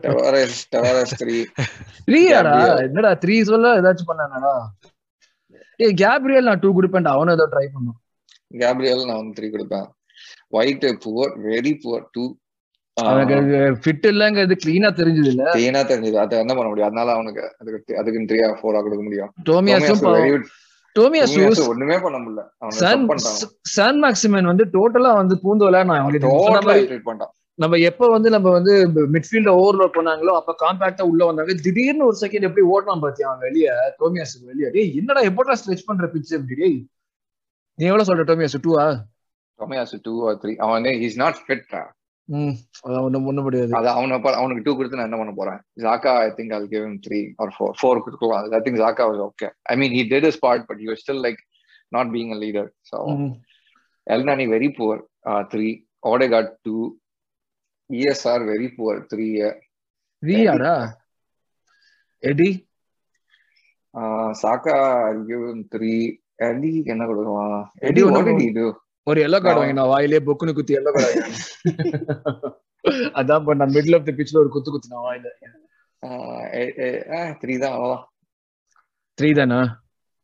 Tavares Tavares three த்ரீயாடா Gabriel. என்னடா த்ரீ சொல்ல ஏதாச்சும் பண்ணானடா? ஏய் கேப்ரியல் நான் டூ கொடுப்பேன்டா அவனும் ஏதோ ட்ரை பண்ணும் கேப்ரியல் நான் வந்து த்ரீ கொடுப்பேன். White poor very poor two fit இல்லங்கிறது கிளீனா தெரிஞ்சது இல்ல கிளீனா தெரிஞ்சது. அதை என்ன பண்ண முடியும்? அதனால அவனுக்கு அதுக்கு அதுக்கு த்ரீ த்ரீயா கொடுக்க முடியும். டோமியாஸ் Tomiyasu ஒண்ணுமே பண்ண முடியல. அவன் சன் மேக்சிமன் வந்து டோட்டலா வந்து பூந்தோல நான் பண்ணிட்டான். நம்ம எப்ப வந்து நம்ம வந்து மிட்ஃபீல்ட ஓவர்லோட் பண்ணாங்களோ அப்ப காம்பாக்டா உள்ள வந்தாங்க. திடீர்னு ஒரு செகண்ட் எப்படி ஓடலாம் பாத்தியா அவன் வெளிய? டோமியாஸுக்கு வெளிய. டேய் என்னடா எப்படா ஸ்ட்ரெச் பண்ற பிச் அப்படி நீ எவ்வளவு சொல்ற டோமியாசு டூவா டோமியாசு டூ ஆர் த்ரீ அவன் இஸ் நாட் ஃபிட்டா ம் அது அவன பண்ண முடியாது. அது அவன அவனுக்கு டூ கொடுத்து நான் என்ன பண்ண போறேன்? Xhaka I think I'll give him 3 or 4 4 கொடுக்கலாம் I think Xhaka was okay I mean he did his part but he still like not being a leader so Elneny very poor 3 Odegaard 2 ESR very poor three ரியாரா Eddie Saka I give three என்ன கொடுக்கலாம் Eddie what did he do ஒரு வாயிலே பொக்குனு குத்தி yellow card அதான் பண்ண middle of ஒரு குத்து குத்தினா வாயில த்ரீ தான் அவ்வளவுதான் த்ரீ தானா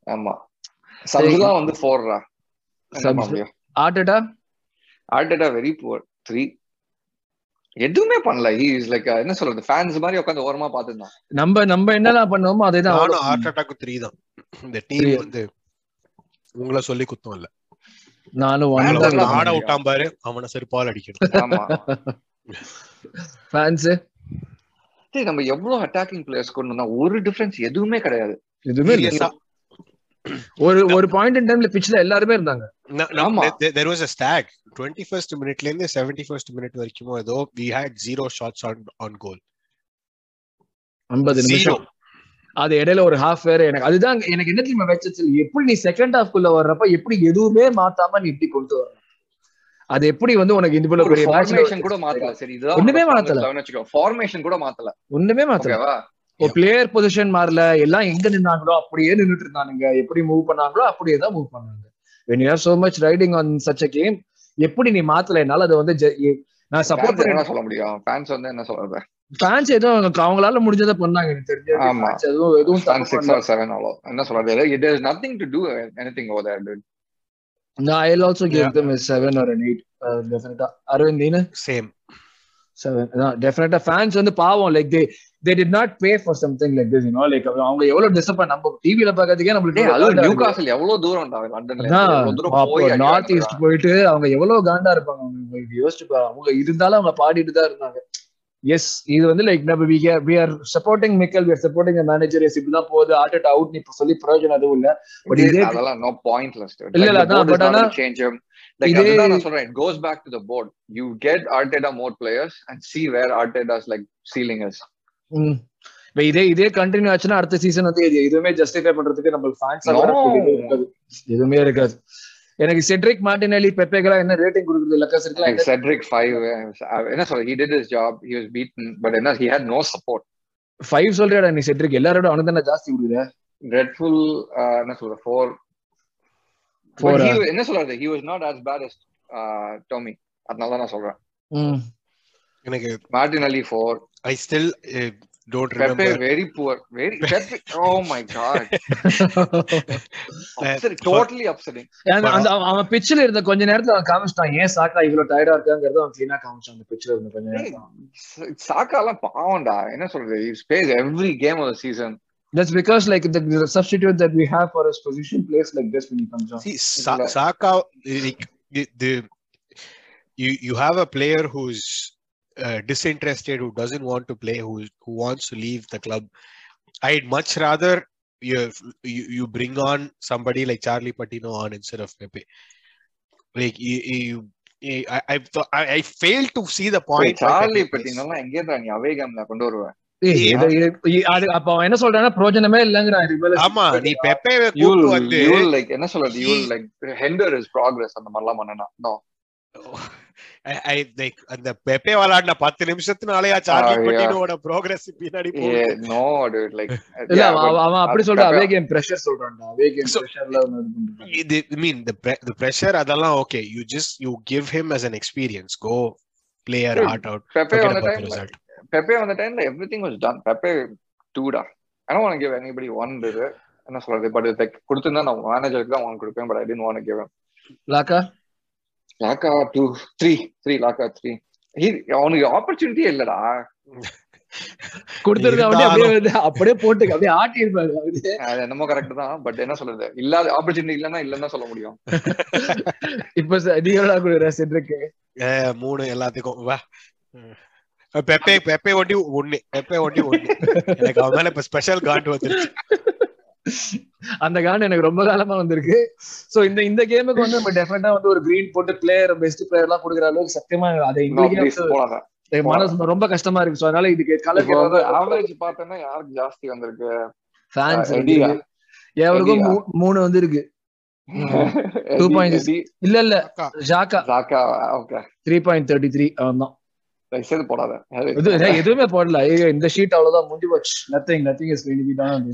ஆமா சப்ஸ்லாம் வந்து ஃபோர்ரா ஆர்டேட்டா வெரி புவர் த்ரீ எதுவுமே பண்ணல ஹி இஸ் லைக் என்ன சொல்றது? ஃபேன்ஸ் மாதிரி உட்கார்ந்து ஓரமா பாத்துட்டான் நம்ம நம்ம என்னலாம் பண்ணுவோமோ அதே தான் ஆர்டேட்டாக்கு த்ரீ தான் இந்த டீம் வந்து உங்களை சொல்லி குத்தம் இல்ல. நானும் ஆட விட்டான் பாரு அவனை செருப்பால் அடிக்கணும். ஆமா. ஃபேன்ஸ் டேய், நம்ம எவ்வளவு அட்டாக்கிங் பிளேயர்ஸ் கொண்டு வந்தா ஒரு டிஃபரன்ஸ் எதுவுமே கிடையாது. எதுவுமே ஒரு ஒரு பாயிண்ட் இன் டைம்ல பிச்ல எல்லாருமே இருந்தாங்க. Was a stag. 21st மினிட்ல இருந்து 71st மினிட் வரைக்கும் ஏதோ we had zero shots on on goal. ஐம்பது Zero. நிமிஷம் அது இடையில ஒரு ஹாஃப் வேற எனக்கு அதுதான் எனக்கு என்ன தெரியுமா வச்சது எப்படி நீ செகண்ட் ஹாஃப் குள்ள வர்றப்ப எப்படி எதுவுமே மாத்தாம நீ இப்படி கொண்டு வர அது எப்படி வந்து உனக்கு இந்த போல பெரிய ஃபார்மேஷன் கூட மாத்தல. சரி. இதுதான் ஒண்ணுமே மாத்தல. ஃபார்மேஷன் கூட மாத்தல. ஒண்ணுமே மாத்தல. ஓகேவா ஒரு பிளேயர் பொசிஷன் மாறல. எல்லாம் எங்க நின்னாங்களோ அப்படியே நின்னுட்டு இருந்தானுங்க. எப்படி மூவ் பண்ணாங்களோ அப்படியே தான் மூவ் பண்ணாங்க. When you have so much riding on such a game எப்படி நீ மாத்தல? என்னால அதை வந்து நான் சப்போர்ட் பண்ண சொல்ல முடியும்? ஃபேன்ஸ் வந்து என்ன சொல்றது? ஃபேன்ஸ் எதுவும் அவங்க- அவங்களால முடிஞ்சதை பண்ணாங்க எனக்கு தெரிஞ்ச ஆமா. fans எதுவும் எதுவும் ஃபேன் தப்பு சிக்ஸ் பண்ணல. ஆர் செவன் அவ்வளோ என்ன சொல்றது it is nothing to do anything over there dude No, I'll also give Yeah. them a seven or an eight. Uh, definitely. Arvind, நீனு? Same seven. No, definitely. Fans வந்து பாவம் like they they did not pay for something like this, you know, like அவங்க எவ்வளவு disappoint நம்ம டிவில பாக்கிறதுக்கே நம்மளுக்கு டேய், அதுவும் காண்டா நியூ இருக்கு. காசல் எவ்வளவு தூரம் லண்டன்ல அதான், எவ்வளவு தூரம் போய் நார்த் ஈஸ்ட். போயிட்டு அவங்க எவ்வளவு காண்டா இருப்பாங்க அவங்க யோசிச்சு பா- அவங்க இருந்தாலும் அவங்க பாடிட்டு தான் இருந்தாங்க எஸ் இது வந்து லைக் நம்ம we we are supporting Mikel we are supporting manager yes இப்படிதான் போகுது ஆர்டட் அவுட் இப்ப சொல்லி பிரயோஜனம் அதுவும் இல்ல But இது- அதெல்லாம் pointless, dude. இல்ல, இல்ல, அதான், not ஆனா- him. Like, இதே- நான் சொல்றேன். It goes back to the board. You get Arteta more players and see where Arteta's like ceiling is. இப்ப இதே இதே கண்டினியூ ஆச்சுன்னா அடுத்த சீசன் வந்து எதுவுமே ஜஸ்டிஃபை பண்றதுக்கு நம்ம ஃபேன்ஸ் எதுவுமே இருக்காது எனக்கு செட்ரிக் மார்டினெலி பெப்பேக்கெல்லாம் என்ன ரேட்டிங் கொடுக்குறது லக்கஸ் Cedric five, uh, என்ன சொல்ற, he did his job. He was beaten, but என்ன, he had no support. Five சொல்றியாடா நீ செட்ரிக் எல்லாரோட அவனுக்கு தானே ஜாஸ்தி கொடுக்குற Dreadful, uh, என்ன சொல்ற, four. Four, But he, uh, என்ன சொல்றது, he was not as bad as uh, Tommy. அதனால தான் நான் சொல்றேன். எனக்கு Martinelli four. I still Don't Pepe remember very poor. Very Pepe. Oh my god. Upsetting, totally upsetting. அந்த- அந்த அவன் அவன் பிச்சில் இருந்த கொஞ்ச நேரத்துல அவன் காமிச்சிட்டான் ஏன் சாக்கா இவ்வளவு டயர்டா இருக்காங்கிறத அவன் கிளீனா காமிச்சான் அந்த பிச்சில் இருந்த கொஞ்ச நேரம் சாக்காலாம் பாவம்டா என்ன சொல்றது he plays every game of the season That's because like the, the substitute that we have for his position plays like this when he comes on. See, Sa- இல்ல. Saka, like the, the you you have a player who's uh, disinterested, who doesn't want to play, who who wants to leave the club. I'd much rather you you, you bring on somebody like Charlie Patino on instead of Pepe. Like you, you I I I, I failed to see the point. plays. பட்டினெல்லாம் எங்கே நீ அவே கேம்ல கொண்டு அது அப்ப என்ன சொல்றான்னா பிரயோஜனமே இல்லங்கிறான் ஆமா நீ பெப்பேவை கூப்பிட்டு வந்து யூ லைக் என்ன சொல்றது you like hinder his progress அந்த மாதிரிலாம் பண்ணனா நோ அந்த பெப்பே விளையாடின பத்து நிமிஷத்துனாலயா சார்லி. பட்டினோட ப்ரோக்ரஸ் பின்னாடி போகுது. நோ டுட் லைக் இல்ல அவன் அப்படி சொல்றான் Pepe- அவே கேம் பிரஷர் சொல்றான்டா அவே கேம் So- பிரஷர்ல அவன் இது pre- the pressure அதெல்லாம் okay. You just you give him as an experience. Go play your Dude, heart out. பெப்பே வந்த டைம்ல result. பெப்பே வந்த டைம்ல everything was done Pepe Doda I don't want give anybody one இது என்ன சொல்றது? பட் லைக் கொடுத்திருந்தா நான் மேனேஜருக்கு தான் ஒன் கொடுப்பேன் but I don't want give லாக்கா லாக்கா டூ த்ரீ த்ரீ லாக்கா த்ரீ அவனுக்கு ஆப்பர்ச்சுனிட்டியே இல்லடா. கொடுத்துருக்க அப்படியே அப்படியே அப்படியே போட்டு அப்படியே ஆட்டி இருப்பாரு. அது என்னமோ கரெக்ட் தான் பட் என்ன சொல்றது? இல்லாத ஆப்பர்ச்சுனிட்டி இல்லைன்னா இல்லைன்னு சொல்ல முடியும். இப்ப நீ எவ்வளவு கொடுக்குற சென்ட்ருக்கு மூணு எல்லாத்துக்கும். வா. பெப்பே பெப்பே ஒண்டி ஒண்ணு பெப்பே ஒண்டி ஒண்ணு. எனக்கு அவன் மேல இப்ப ஸ்பெஷல் காண்ட் வந்துருச்சு. அந்த கான் எனக்கு ரொம்ப காலமா வந்திருக்கு. சோ இந்த இந்த கேமுக்கு வந்து நம்ம டெஃபினட்டா வந்து ஒரு கிரீன் போட்டு பிளேயர் பெஸ்ட் பிளேயர் எல்லாம் கொடுக்குற அளவுக்கு சத்தியமா அதை போடாத. மனசு ரொம்ப கஷ்டமா இருக்கு. சோ அதனால இதுக்கு இப்போ வந்து கலர் ஆவரேஜ் பார்த்தேன்னா யாருக்கு ஜாஸ்தி வந்திருக்கு? ஃபேன்ஸ்? எவருக்கும் மூணு வந்து இருக்கு <laughs> six. எடி- இல்ல இல்ல. Xhaka. Xhaka. Okay. Three point thirty three அவன் தான் தயவுசெய்து போடாத. எதுவுமே போடல. ஐயோ இந்த ஷீட் அவ்வளவுதான் முடிஞ்சு போச்சு. Nothing nothing is going to be done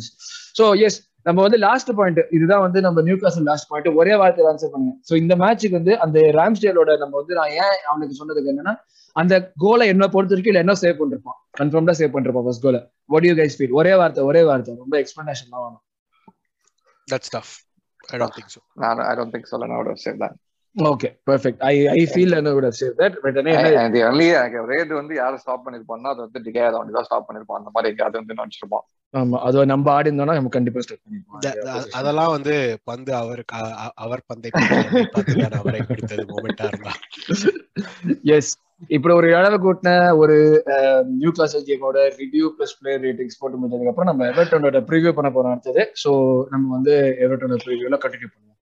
so yes நம்ம வந்து லாஸ்ட் பாயிண்ட் இதுதான் வந்து நம்ம நியூ காசல் லாஸ்ட் பாயிண்ட் ஒரே வார்த்தையில ஆன்சர் பண்ணுங்க. சோ இந்த மேட்ச்சுக்கு வந்து அந்த ராம்ஸ்டேலோட நம்ம வந்து நான் ஏன் அவனுக்கு சொன்னதுக்கு என்னன்னா அந்த கோலை என்ன பொறுத்த வரைக்கும் இல்ல என்ன சேவ் பண்ணிருப்பான்? கன்ஃபார்ம்டா சேவ் பண்ணிருப்பான் ஃபர்ஸ்ட் கோலை வாட் யூ கைஸ் ஃபீல் ஒரே வார்த்தை ஒரே வார்த்தை. ரொம்ப எக்ஸ்பிளனேஷன் தான் வேணும். That's tough. I don't think so. நான் ஐ டோன்ட் திங்க் சொல்ல நான் would have said that okay perfect I I feel என்ன would have said. That but என்ன only எனக்கு ரேட் வந்து யாரை ஸ்டாப் பண்ணிருப்பான்னா அது வந்து டிகே அதை தான் ஸ்டாப் பண்ணிருப்பான். அந்த மாதிரி எங்கேயாவது வந்து நினைச்சிருப்பான். ஆமா அது நம்ம ஆடி இருந்தோம்னா நம்ம கண்டிப்பா ஸ்டார்ட் த- த- பண்ணிருப்போம் அதெல்லாம் வந்து பந்து அவருக்கு அ- அ- அவர் பந்தை பந்துதான் அவரை பிடித்தது மொமெண்டா இருந்தா. எஸ் இப்படி ஒரு அளவு கூட்டின ஒரு நியூ கிளாஸ் கேமோட ரிவ்யூ பிளஸ் பிளேயர் ரேட்டிங்ஸ் போட்டு முடிஞ்சதுக்கு அப்புறம் நம்ம எவர்டனோட ப்ரிவியூ பண்ண போறோம் அடுத்தது. ஸோ நம்ம வந்து எவர்டனோட ப்ரிவியூல கண்டினியூ பண்ணுவோம்.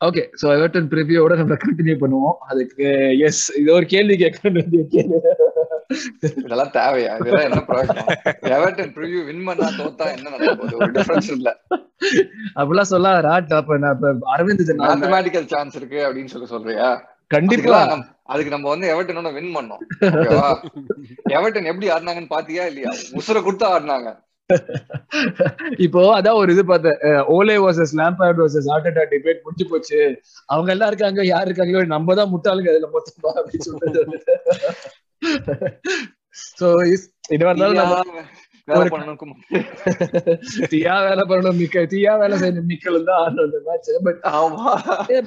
ஓகே ஸோ எவர்டன் ப்ரிவியூவோட நம்ம கண்டினியூ பண்ணுவோம். அதுக்கு எஸ் இது ஒரு கேள்வி கேட்க வேண்டிய கேள்வி. இதெல்லாம் தேவையா? இதெல்லாம் என்ன ப்ராப்ளம்? எவர்டன் ப்ரிவியூ வின் பண்ணா தோத்தா என்ன நடக்க போகுது? ஒரு டிஃபரன்ஸ் இல்ல. அப்படிலாம் சொல்லாதடா அப்ப நான் இப்ப அரவிந்த் மேத்தமேட்டிக்கல் சான்ஸ் இருக்கு அப்படின்னு சொல்லி சொல்றியா? கண்டிப்பா. அதுக்கு நம்ம வந்து எவர்டனோட வின் பண்ணோம். எவர்டன் <laughs> எப்படி ஆடினாங்கன்னு பாத்தியா இல்லையா? உசுர கொடுத்து ஆடினாங்க. <laughs> இப்போ அதான் ஒரு இது பார்த்தேன். Ole versus Lampard versus Arteta debate முடிஞ்சு போச்சு. அவங்க எல்லாம் இருக்காங்க யார் இருக்காங்களோ நம்ம தான் முட்டாளுங்க அதுல மொத்தமா அப்படின்னு சொல்லிட்டு சோ <laughs> இது இருந்தாலும் நம்ம வேலை ஒரு- பண்ணணும் <laughs> தீயா வேலை பண்ணணும் மிக்க தீயா வேலை செய்யணும் மிக்கல் தான் மேட்ச் பட் ஆமா.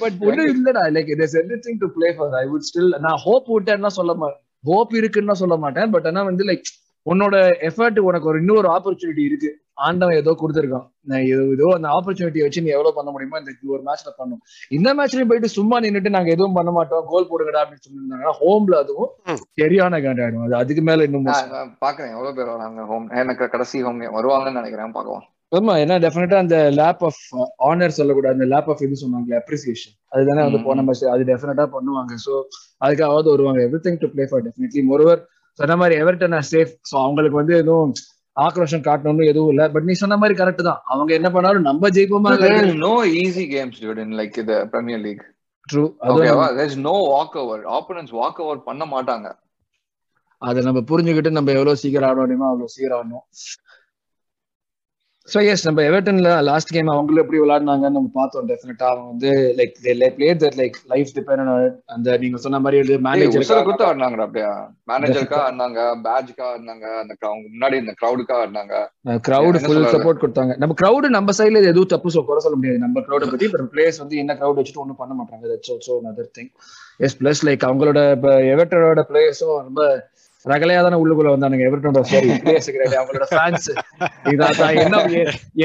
பட் இல்லடா. Like it is everything to play for I would still நான் ஹோப் விட்டேன்னா சொல்ல மாட்டேன் ஹோப் இருக்குன்னு சொல்ல மாட்டேன். பட் ஆனா வந்து லைக் உன்னோட எஃபர்ட் உனக்கு ஒரு இன்னொரு ஆப்பர்ச்சுனிட்டி இருக்கு. ஆண்டவன் ஏதோ கொடுத்துருக்கான். நான் ஏதோ ஏதோ அந்த ஆப்பர்ச்சுனிட்டியை வச்சு நீ எவ்வளவு பண்ண முடியுமோ இந்த ஒரு மேட்ச்ல பண்ணும். இந்த மேட்ச்லயும் போயிட்டு சும்மா நின்னுட்டு நாங்க எதுவும் பண்ண மாட்டோம். கோல் போடுங்கடா அப்படின்னு சொல்லியிருந்தாங்கன்னா ஹோம்ல அதுவும். சரியான காண்டாயிடும் அது அதுக்கு மேல இன்னும் பாக்குறேன். எவ்வளவு பேர் வராங்க ஹோம் எனக்கு கடைசி ஹோம் வருவாங்கன்னு நினைக்கிறேன். பாக்கலாம் ஆமா ஏன்னா டெஃபினட்டா அந்த லேப் ஆஃப் ஆனர் சொல்லக்கூடாது. அந்த லேப் ஆஃப் இது சொன்னாங்க அப்ரிசியேஷன் அதுதானே வந்து. போன மேட்ச் அது டெஃபினட்டா பண்ணுவாங்க. சோ அதுக்காவது வருவாங்க. Everything to play for definitely moreover சொன்ன மாதிரி எவர்டன் ஆர் சேஃப் ஸோ அவங்களுக்கு வந்து எதுவும் ஆக்ரோஷம் காட்டணும்னு எதுவும் இல்ல. பட் நீ சொன்ன மாதிரி கரெக்ட் தான். அவங்க என்ன பண்ணாலும் நம்ம ஜெயிப்போமா no easy games in like the premier league. True no walk over opponents walk over பண்ண மாட்டாங்க. அதை நம்ம புரிஞ்சுக்கிட்டு நம்ம எவ்வளவு சீக்கிரம் ஆட முடியுமோ அவ்வளவு சீக்கிரம் ஆடணும். ஸோ எஸ் நம்ம எவர்டன்ல லாஸ்ட் கேம் அவங்களும் எப்படி விளையாடினாங்கன்னு நம்ம பார்த்தோம் டெஃபினட்டா அவங்க வந்து like play that like life depend அந்த நீங்க சொன்ன மாதிரி மேனேஜர் குத்து ஆடினாங்கடா அப்படியா? மேனேஜருக்கா ஆடினாங்க பேட்ஜ்க்கா ஆடினாங்க அந்த அவங்க முன்னாடி இந்த கிரௌடுக்கா ஆடினாங்க. Crowd full? சப்போர்ட் கொடுத்தாங்க. நம்ம கிரௌட் நம்ம சைடுல எதுவும் தப்பு சொ- குறை சொல்ல முடியாது. நம்ம கிரௌட பத்தி இப்போ பிளேயர்ஸ் வந்து என்ன கிரௌட் வச்சுட்டு ஒன்றும் பண்ண மாட்டாங்க. That's also another thing yes plus like அவங்களோட இப்போ எவர்டனோட பிளேயர்ஸும் ரொம்ப ரகலையா தானே உள்ளுக்குள்ள வந்தானுங்க? எவர்டனோட சாரி கிடையாது அவங்களோட ஃபேன்ஸ் இதான் என்ன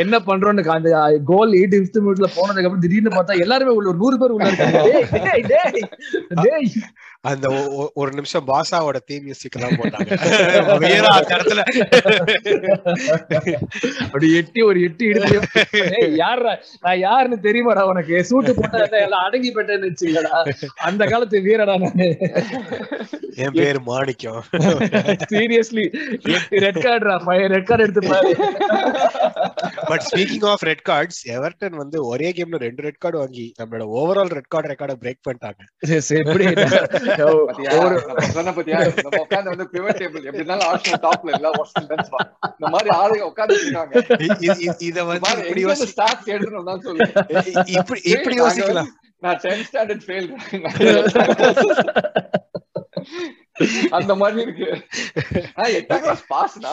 என்ன பண்றோம்னு அந்த கோல் எயிட் ஃபிஃப்த் மினிட்ல போனதுக்கு அப்புறம் திடீர்னு பார்த்தா எல்லாருமே உள்ள நூறு பேர் உள்ள இருக்காங்க. அந்த ஒரு நிமிஷம் பாசாவோட தீம் மியூசிக் எல்லாம் போட்டாங்க. அந்த இடத்துல. அப்படி எட்டி ஒரு எட்டி ஏய், யார்ரா? நான் யாருன்னு தெரியுமாடா உனக்கு? சூட்டு போட்டா எல்லாம் அடங்கி போட்டேன்னு வச்சுக்கடா அந்த காலத்து வீரடா நானு. என் பேரு மாணிக்கம். சீரியஸ்லி ரெட் கார்டுடா ஃபைவ் ரெட் கார்டு எடுத்து பாரு but speaking of red cards Everton வந்து ஒரே கேம்ல ரெண்டு ரெட் கார்டு வாங்கி நம்மளோட ஓவரால் ரெட் கார்டு ரெக்கார்டை பிரேக் பண்ணிட்டாங்க. எப்படி? <laughs> சொன்ன பாத்தியா? நம்ம உட்கார்ந்து வந்து பிவட் டேபிள் எப்படி இருந்தாலும் ஆர்சனல் டாப்ல இல்ல தான் இந்த மாதிரி ஆளுங்க உட்கார்ந்து இருக்காங்க. இத வந்து இப்படி யோசி ஸ்டார்ட் எடுக்கணும் தான் சொல்லு இப்படி இப்படி யோசிக்கலாம். நான் 10th ஸ்டாண்டர்ட் ஃபெயில் அந்த மாதிரி இருக்கு. எட்டாம் கிளாஸ் பாஸ்னா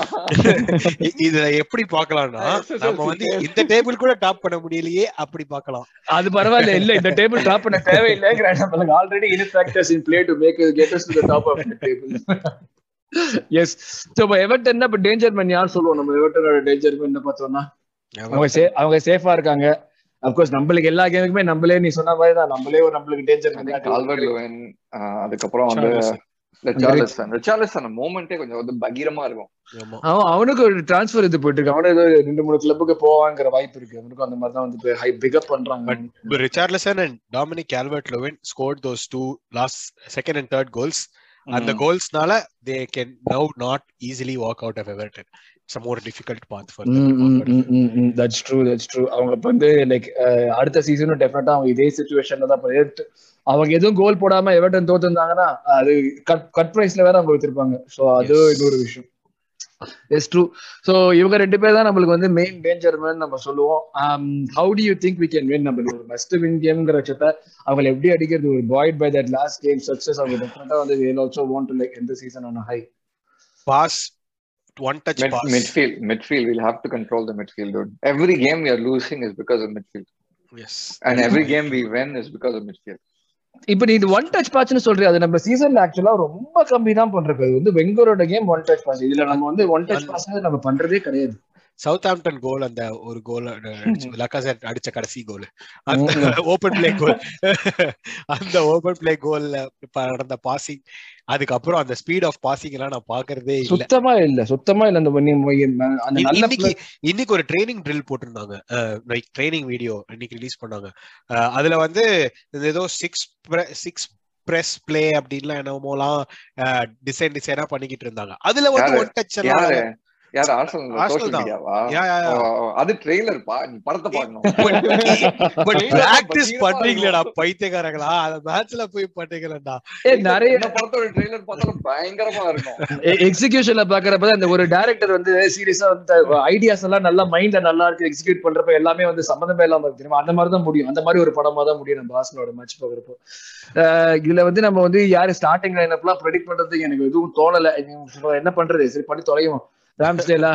இத எப்படி பார்க்கலாம்னா SSLC நம்ம வந்து. இந்த டேபிள் கூட டாப் பண்ண முடியலையே அப்படி பார்க்கலாம். அது பரவாயில்ல இல்ல இந்த டேபிள் டாப் பண்ண தேவையில்லைங்கிற நம்மளுக்கு already in factors in play to make get us to the top of the table yes so இப்போ எவர்டன் இப்ப டேஞ்சர் மேன் யார் சொல்லுவோம் நம்ம? எவர்டனோட டேஞ்சர் மேன் பார்த்தோம்னா? அவங்க சே அவங்க சேஃபா இருக்காங்க. அப்கோர்ஸ் நம்மளுக்கு எல்லா கேமுக்குமே நம்மளே நீ சொன்ன மாதிரி தான். நம்மளே ஒரு நம்மளுக்கு டேஞ்சர் லூவன் அதுக்கப்புறம் வந்து மூமெண்டே கொஞ்சம் வந்து பகீரமா இருக்கும். அவன் அவனுக்கு ஒரு டிரான்ஸ்ஃபர் இது போயிட்டு இருக்கு அவனும் ஏதோ ரெண்டு மூணு கிளப்புக்கு போவாங்கிற வாய்ப்பு இருக்கு. அவனுக்கும் அந்த மாதிரி தான் வந்து ஹை பிகப் பண்றாங்க. Richarlison and Dominic Calvert Lewin scored those two last second and third goals அந்த. கோல்ஸ்னால they can now not easily walk out of Everton it's more difficult path for that's true that's true அவங்க இப்ப வந்து like அடுத்த சீசனும் டெஃபினட்டா அவங்க இதே சுச்சுவேஷன்ல தான் அவங்க எதுவும் கோல் போடாம எவர்டன் தோத்துருந்தாங்கன்னா அது கட் கட் பிரைஸ்ல வேற அவங்க வச்சிருப்பாங்க சோ அது. இன்னொரு விஷயம். இட்ஸ் ட்ரூ சோ இவங்க ரெண்டு பேர் தான் நம்மளுக்கு வந்து மெயின் டேஞ்சர் நம்ம சொல்லுவோம். How do you think we can win நம்ம ஒரு மஸ்ட் வின் கேம்ங்கிற பட்சத்தை அவங்களை எப்படி அடிக்கிறது? ஒரு point by that last game success அவங்க டெஃபினட்டா வந்து ஆல்சோ வாண்ட் டு லைக் எந்த சீசன் ஆன high pass one touch Mid, pass midfield, midfield. We'll have to control the midfield, dude. Every game we are losing is because of midfield, yes and every game we win is because of midfield. இப்ப நீ இது one touch பாஸ்னு சொல்றியா அது நம்ம சீசன்ல ஆக்சுவலா ரொம்ப கம்மி தான் பண்றது அது வந்து வெங்கரோட கேம் ஒன் டச் பாஸ் இதுல நம்ம வந்து ஒன் டச் பாஸ் நம்ம பண்றதே கிடையாது சவுத் ஆம்டன் கோல் அந்த ஒரு கோல் லக்காசெட் அடிச்ச கடைசி கோல் அந்த ஓபன் பிளே கோல் அந்த ஓபன் பிளே கோல்ல நடந்த பாசிங் அதுக்கப்புறம் அந்த ஸ்பீட் ஆஃப் பாசிங் எல்லாம் நான் பாக்குறதே இல்ல. சுத்தமா இல்ல. சுத்தமா இல்ல அந்த இன்னைக்கு இன்னைக்கு ஒரு ட்ரைனிங் ட்ரில் போட்டிருந்தாங்க. லைக் ட்ரைனிங் வீடியோ இன்னைக்கு ரிலீஸ் பண்ணாங்க. அதுல வந்து இது ஏதோ சிக்ஸ் சிக்ஸ் பிரஸ் பிளே அப்படின்லாம் என்னமோலாம் டிசைன் டிசைனா பண்ணிக்கிட்டு இருந்தாங்க. அதுல வந்து? ஒன் டச் யாரு? யாரு ஆர்சனல் சோஷியல். மீடியாவா அது ட்ரெய்லர் பா நீ படத்தை பார்க்கணும். பட் பிராக்டிஸ் பண்றீங்களடா. பைத்தியக்காரங்களா? அந்த மேட்ச்ல போய் பண்றீங்களா ஏய், நிறைய என்ன படத்தோட ட்ரெய்லர் பார்த்தாலும் பயங்கரமா இருக்கும். எக்ஸிகியூஷன்ல பாக்குறப்ப அந்த ஒரு டைரக்டர் வந்து சீரியஸா வந்து ஐடியாஸ் எல்லாம் நல்லா மைண்ட்ல நல்லா இருக்கு. எக்ஸிக்யூட் பண்றப்ப எல்லாமே வந்து சம்மந்தமே இல்லாம இருக்கு. தெரியுமா? அந்த மாதிரி தான் முடியும். அந்த மாதிரி ஒரு படமா தான் முடியும் நம்ம ஆசனோட மேட்ச் பாக்குறப்போ இதுல வந்து நம்ம வந்து யாரு ஸ்டார்டிங் லைன் எல்லாம் ப்ரெடிக்ட் பண்றதுக்கு எனக்கு எதுவும் தோணல. என்ன பண்றது? சரி பண்ணி தொலையும் ராம்ஸ்டேலா?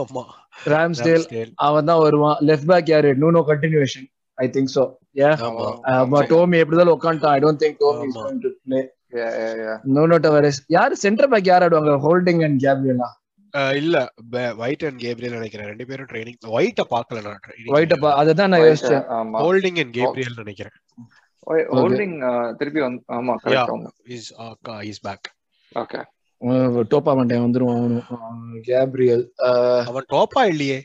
ஆமா. Ramsdale Ramsdale. அவன் தான் வருவான். லெஃப்ட் பேக் யாரு? Nuno continuation I think so ஏ ஆமா. டோமி எப்படிதான் உட்காந்துட்டான் I don't think Tomi is. Going to play Yeah, yeah, yeah. Nuno Tavares யாரு சென்டர் பேக் யார் ஆடுவாங்க? ஹோல்டிங் அண்ட் கேப்ரியலா இல்ல. ஒயிட் அண்ட் கேப்ரியல் நினைக்கிறேன். ரெண்டு பேரும் ட்ரைனிங் ஒயிட்ட பார்க்கல நான். ஒயிட் அப்பா அதுதான் நான் யோசிச்சேன். ஹோல்டிங் அண்ட் கேப்ரியல் நினைக்கிறேன். ஹோல்டிங் திருப்பி வந்து ஆமா. Correct is is back okay டோப்பா மண்டேன் வந்துருவான் அவனும். கேப்ரியல் அவன் டோப்பா இல்லையே.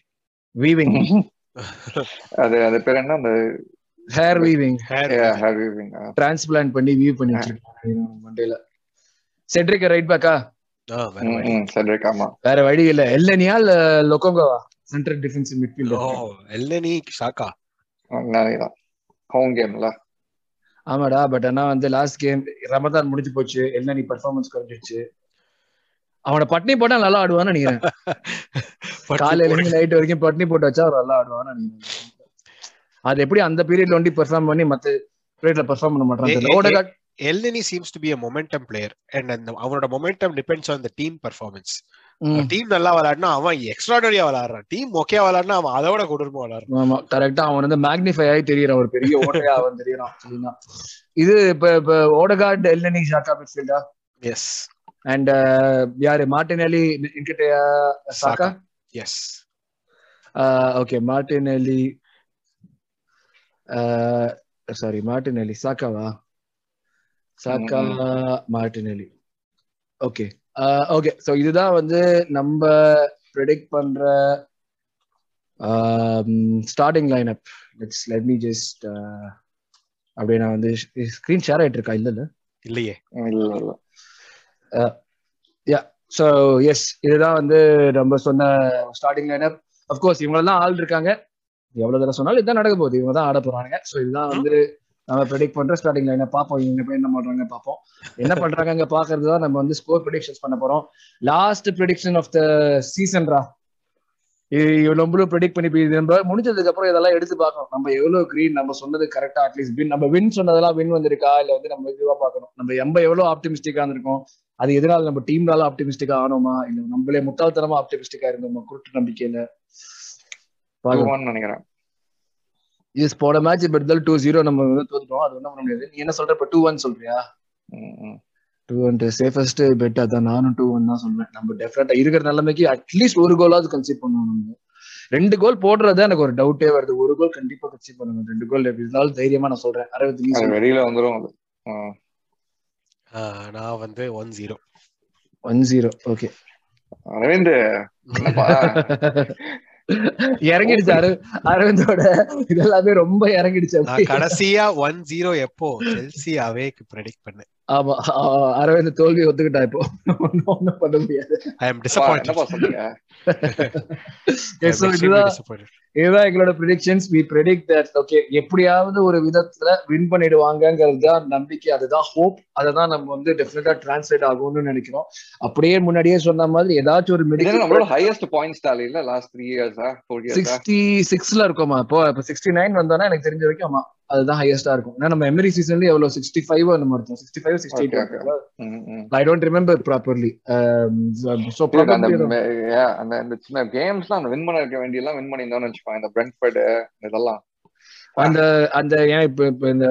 வீவிங். அது அது பேர் என்ன? அந்த hair weaving hair hair weaving transplant பண்ணி வீவ் பண்ணி வச்சிருக்காங்க மண்டேல செட்ரிக் ரைட் பேக்கா செட்ரிக் ஆமா. வேற வழி இல்ல. எல்லனியா இல்ல லொக்கோங்கோவா? Central defence or midfielder Elneny Xhaka home கேம்ல ஆமாடா பட் ஆனா வந்து லாஸ்ட் கேம் ரமதான் முடிஞ்சு போச்சு. எல்லனி பெர்ஃபார்மன்ஸ் குறைஞ்சிருச்சு. அவன பட்னி போட்டா நல்லா ஆடுவான்னு நினைக்கிறேன். <laughs> காலையில இருந்து நைட் வரைக்கும் பட்னி போட்டு வச்சா அவர் நல்லா ஆடுவான்னு நினைக்கிறேன். அது எப்படி அந்த பீரியட்ல ஒண்டி பெர்ஃபார்ம் பண்ணி மத்த பீரியட்ல பெர்ஃபார்ம் பண்ண Odegaard Elneny seems to be a momentum player and அந்த அவனோட momentum depends on the team performance team நல்லா விளையாடினா அவன் எக்ஸ்ட்ராடரியா விளையாடுறான். டீம் ஓகே விளையாடினா அவன் அதோட கொடூரமா விளையாடுறான். ஆமா கரெக்டா அவன் வந்து மேக்னிஃபை ஆகி தெரியறான். ஒரு பெரிய ஓட்டையா அவன் தெரியறான் இது இப்ப இப்ப ஓடகார்ட் எல்லனி ஷாக்கா மிட்ஃபீல்டா எஸ் அண்ட் யாரு? Martinelli இன்கிட்டயா Saka? Yes okay Martinelli sorry Martinelli சாக்காவா? சாக்கா மார்டினெலி ஓகே ஓகே சோ இதுதான் வந்து நம்ம ப்ரெடிக்ட் பண்ற starting line up let's let me just அப்படியே நான் வந்து ஸ்கிரீன் ஷேர் ஆயிட்டு இருக்கா? இல்ல இல்ல. இல்லையே. இல்ல இல்ல. யா ஸோ எஸ் இதுதான் வந்து நம்ம சொன்ன ஸ்டார்டிங் லைனப் அஃப்கோர்ஸ் இவங்களெல்லாம் ஆள் இருக்காங்க. எவ்வளவு தடவை சொன்னாலும் இதான் நடக்க போகுது. இவங்க தான் ஆட போறாங்க ஸோ இதுதான் வந்து நம்ம ப்ரெடிக்ட் பண்ற ஸ்டார்டிங் லைனை பார்ப்போம் இவங்க போய் என்ன பண்றாங்க பார்ப்போம். என்ன பண்றாங்க அங்க பாக்குறது தான் நம்ம வந்து ஸ்கோர் ப்ரெடிக்ஷன்ஸ் பண்ண போறோம். லாஸ்ட் ப்ரெடிக்ஷன் ஆஃப் த சீசன்ரா நம்மளும் ப்ரெடிக்ட் பண்ணி போய் நம்ம முடிஞ்சதுக்கு அப்புறம் இதெல்லாம் எடுத்து பார்க்கணும். நம்ம எவ்வளவு கிரீன் நம்ம சொன்னது கரெக்டா அட்லீஸ்ட் வின் நம்ம வின் சொன்னதெல்லாம் வின் வந்திருக்கா? இல்ல வந்து நம்ம இதுவா பார்க்கணும். நம்ம எம்ப எவ்வளவு ஆப்டிமிஸ்டிக்கா இருந்திருக்கோம்? அது எதனால நம்ம டீம்னால ஆப்டிமிஸ்டிக்கா ஆனோமா? இல்ல நம்மளே முட்டாள்தனமா ஆப்டிமிஸ்டிக்கா இருந்தோமா? குருட்டு நம்பிக்கையில. ஒன் நினைக்கிறேன். எஸ் போன மேட்ச் இப்ப இருந்தாலும் டூ ஜீரோ நம்ம வந்து தோத்துட்டோம். அது ஒன்றும் பண்ண முடியாது. நீ என்ன சொல்ற? இப்ப டூ ஒன் சொல்றியா. டூ ஒன் சேஃபஸ்ட் பெட் அதான் நானும் டூ ஒன் தான் சொல்றேன் நம்ம டெஃபினட்டா இருக்கிற நிலைமைக்கு அட்லீஸ்ட் ஒரு கோலாவது கன்சிட் பண்ணுவோம் நம்ம. ரெண்டு கோல் போடுறதா எனக்கு ஒரு டவுட்டே வருது. ஒரு கோல் கண்டிப்பா கன்சிட் பண்ணுங்க ரெண்டு கோல் எப்படி இருந்தாலும் தைரியமா நான் சொல்றேன். அரவிந்த். வெளியில வந்துரும். நான் வந்து one zero one zero okay Arvind இறங்கிடுச்சு அரவி அரவிந்தோட. இதெல்லாமே ரொம்ப இறங்கிடுச்சு. கடைசியா ஒன் ஜீரோ எப்போ? செல்சி அவேக்கு ப்ரெடிக்ட் பண்ணேன். ஆமா அரவிந்த் தோல்வி ஒத்துக்கிட்டா இப்போ. ஒண்ணும் ஒண்ணும் பண்ண முடியாது. ஐ அம் இதுதான் எங்களோட predictions we predict that okay எப்படியாவது ஒரு விதத்துல வின் பண்ணிடுவாங்கங்கிறது தான் நம்பிக்கை அதுதான் ஹோப் அதை தான் நம்ம வந்து டெஃபினட்டா டிரான்ஸ்லேட் ஆகும்னு நினைக்கிறோம். அப்படியே முன்னாடியே சொன்ன மாதிரி ஏதாச்சும் ஒரு மெடிக்கல் நம்மளோட ஹையஸ்ட் பாயிண்ட்ஸ் டாலி இல்ல? லாஸ்ட் த்ரீ இயர்ஸா ஃபோர் இயர்ஸா சிக்ஸ்டி சிக்ஸ்ல இருக்கோமா இப்போ இப்போ சிக்ஸ்டி நைன் வந்தோம்னா எனக்கு தெரிஞ்ச வரைக்கும் ஆமா அதுதான் ஹையஸ்டா இருக்கும். ஏன்னா நம்ம எமரி சீசன்ல எவ்வளவு? சிக்ஸ்டி ஃபைவ் அந்த மாதிரி இருக்கும். Sixty five sixty. Eight I don't remember properly so அந்த அந்த அந்த சின்ன கேம்ஸ்லாம் அந்த வின் பண்ண இருக்க வேண்டிய எல்லாம் வின் பண்ணியிருந்தோம்னு வச்சுக்கோங்க. இந்த பிரெண்ட்ஃபர்டு இதெல்லாம். அந்த அந்த ஏன் இப்ப இப்ப இந்த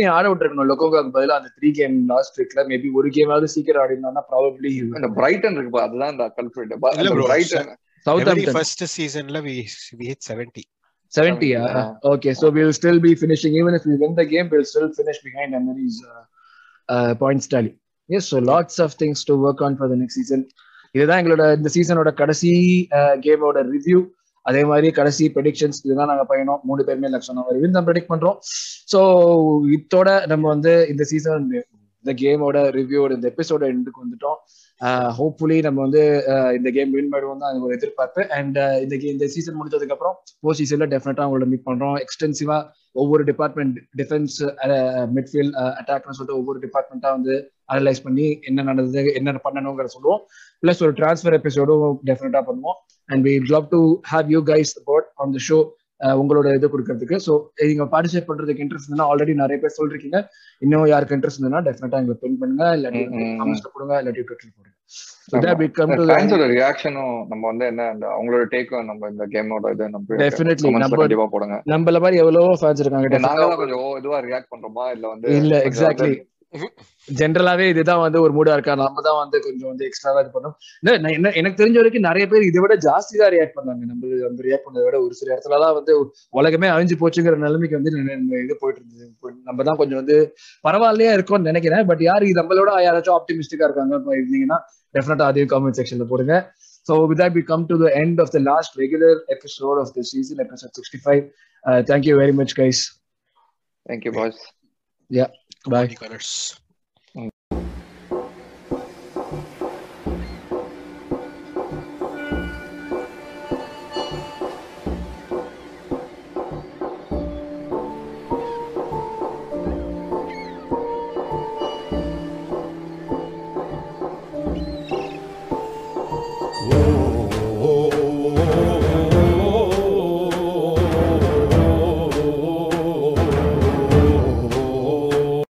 நீ ஆட விட்டுருக்கணும். லொக்கோகாக்கு பதிலா அந்த த்ரீ கேம் லாஸ்ட் வீக்ல மேபி ஒரு கேமாவது சீக்கிரம் ஆடி இருந்தா ப்ராபப்ளி இந்த பிரைட்டன் இருக்குப்பா. அதுதான் இந்த கல்பிரிட் பிரைட்டன் சவுத் ஃபர்ஸ்ட் சீசன்ல வி வி ஹிட் 70 செவன்டியா Yeah. Okay so will still be finishing even if we win the game will still finish behind Emery's points tally yes so lots of things to work on for the next season இதுதான் எங்களோட இந்த சீசனோட கடைசி கேமோட review அதே மாதிரி கடைசி predictions இதுதான் நாங்க பயணம். மூணு பேருமே லட்சம் மாதிரி தான் ப்ரெடிக்ட் பண்றோம். ஸோ இதோட நம்ம வந்து இந்த சீசன் இந்த கேமோட ரிவ்யூவோட இந்த எபிசோட எண்டுக்கு வந்துட்டோம். ஹோப்ஃபுல்லி நம்ம வந்து இந்த கேம் வின் பண்ணுவோம் தான் ஒரு எதிர்பார்ப்பு. அண்ட் இந்த கே இந்த சீசன் முடிஞ்சதுக்கு அப்புறம் போ சீசன்ல டெஃபினட்டா அவங்களோட மீட் பண்றோம். எக்ஸ்டென்சிவா ஒவ்வொரு டிபார்ட்மெண்ட் டிஃபென்ஸ் மிட்ஃபீல்ட் அட்டாக்னு சொல்லிட்டு ஒவ்வொரு டிபார்ட்மெண்ட்டா வந்து அனலைஸ் பண்ணி என்ன நடந்தது என்ன பண்ணணுங்கிற சொல்லுவோம். பிளஸ் ஒரு டிரான்ஸ்ஃபர் எபிசோடும் டெஃபினட்டா பண்ணுவோம். And we love to have you guys about on the show உங்களோட இது கொடுக்கறதுக்கு. ஸோ நீங்க பார்ட்டிசிபேட் பண்றதுக்கு இன்ட்ரெஸ்ட் இருந்தா ஆல்ரெடி நிறைய பேர் சொல்றீங்க இன்னும் யாருக்கு இன்ட்ரெஸ்ட் இருந்தா டெஃபினட்டா எங்களுக்கு பின் பண்ணுங்க. இல்லாட்டி. காமெண்ட்ஸ்ல போடுங்க. இல்லாட்டி ட்விட்டர் போடுங்க. நம்ம வந்து என்ன அவங்களோட டேக்கும் நம்ம இந்த கேமோட இது நம்ம Definitely. comments ல நம்ம- போடுங்க. நம்மள மாதிரி எவ்வளவோ ஃபேன்ஸ் இருக்காங்க. நாங்க கொஞ்சம் இதுவா ரியாக்ட் பண்றோமா? இல்ல வந்து இல்ல கொஞ்சம் எக்ஸாக்ட்லி ஜென்ரலாவே இதுதான் வந்து ஒரு மூடா இருக்கா? நம்ம தான் வந்து கொஞ்சம் வந்து எக்ஸ்ட்ராவா இது பண்ணோம். என்ன எனக்கு தெரிஞ்ச வரைக்கும் நிறைய பேர் இதை விட ஜாஸ்தி தான் ரியாக்ட் பண்ணாங்க. நம்ம நம்ம ரியாக்ட் பண்ணதை விட ஒரு சில இடத்துலலாம் வந்து உலகமே அழிஞ்சு போச்சுங்கிற நிலைமைக்கு வந்து இது போயிட்டு இருந்தது நம்ம தான் கொஞ்சம் வந்து பரவாயில்லையா இருக்கோம்னு நினைக்கிறேன். பட் யாரு நம்மளோட யாராச்சும் ஆப்டிமிஸ்டிக்கா இருக்காங்க இருந்தீங்கன்னா டெஃபினட்டா அதையும் காமெண்ட் செக்ஷன்ல போடுங்க. With that, we come to the end of the last regular episode of the season, episode 65. Uh, thank you very much, guys. Thank you Good Bye. morning, winners.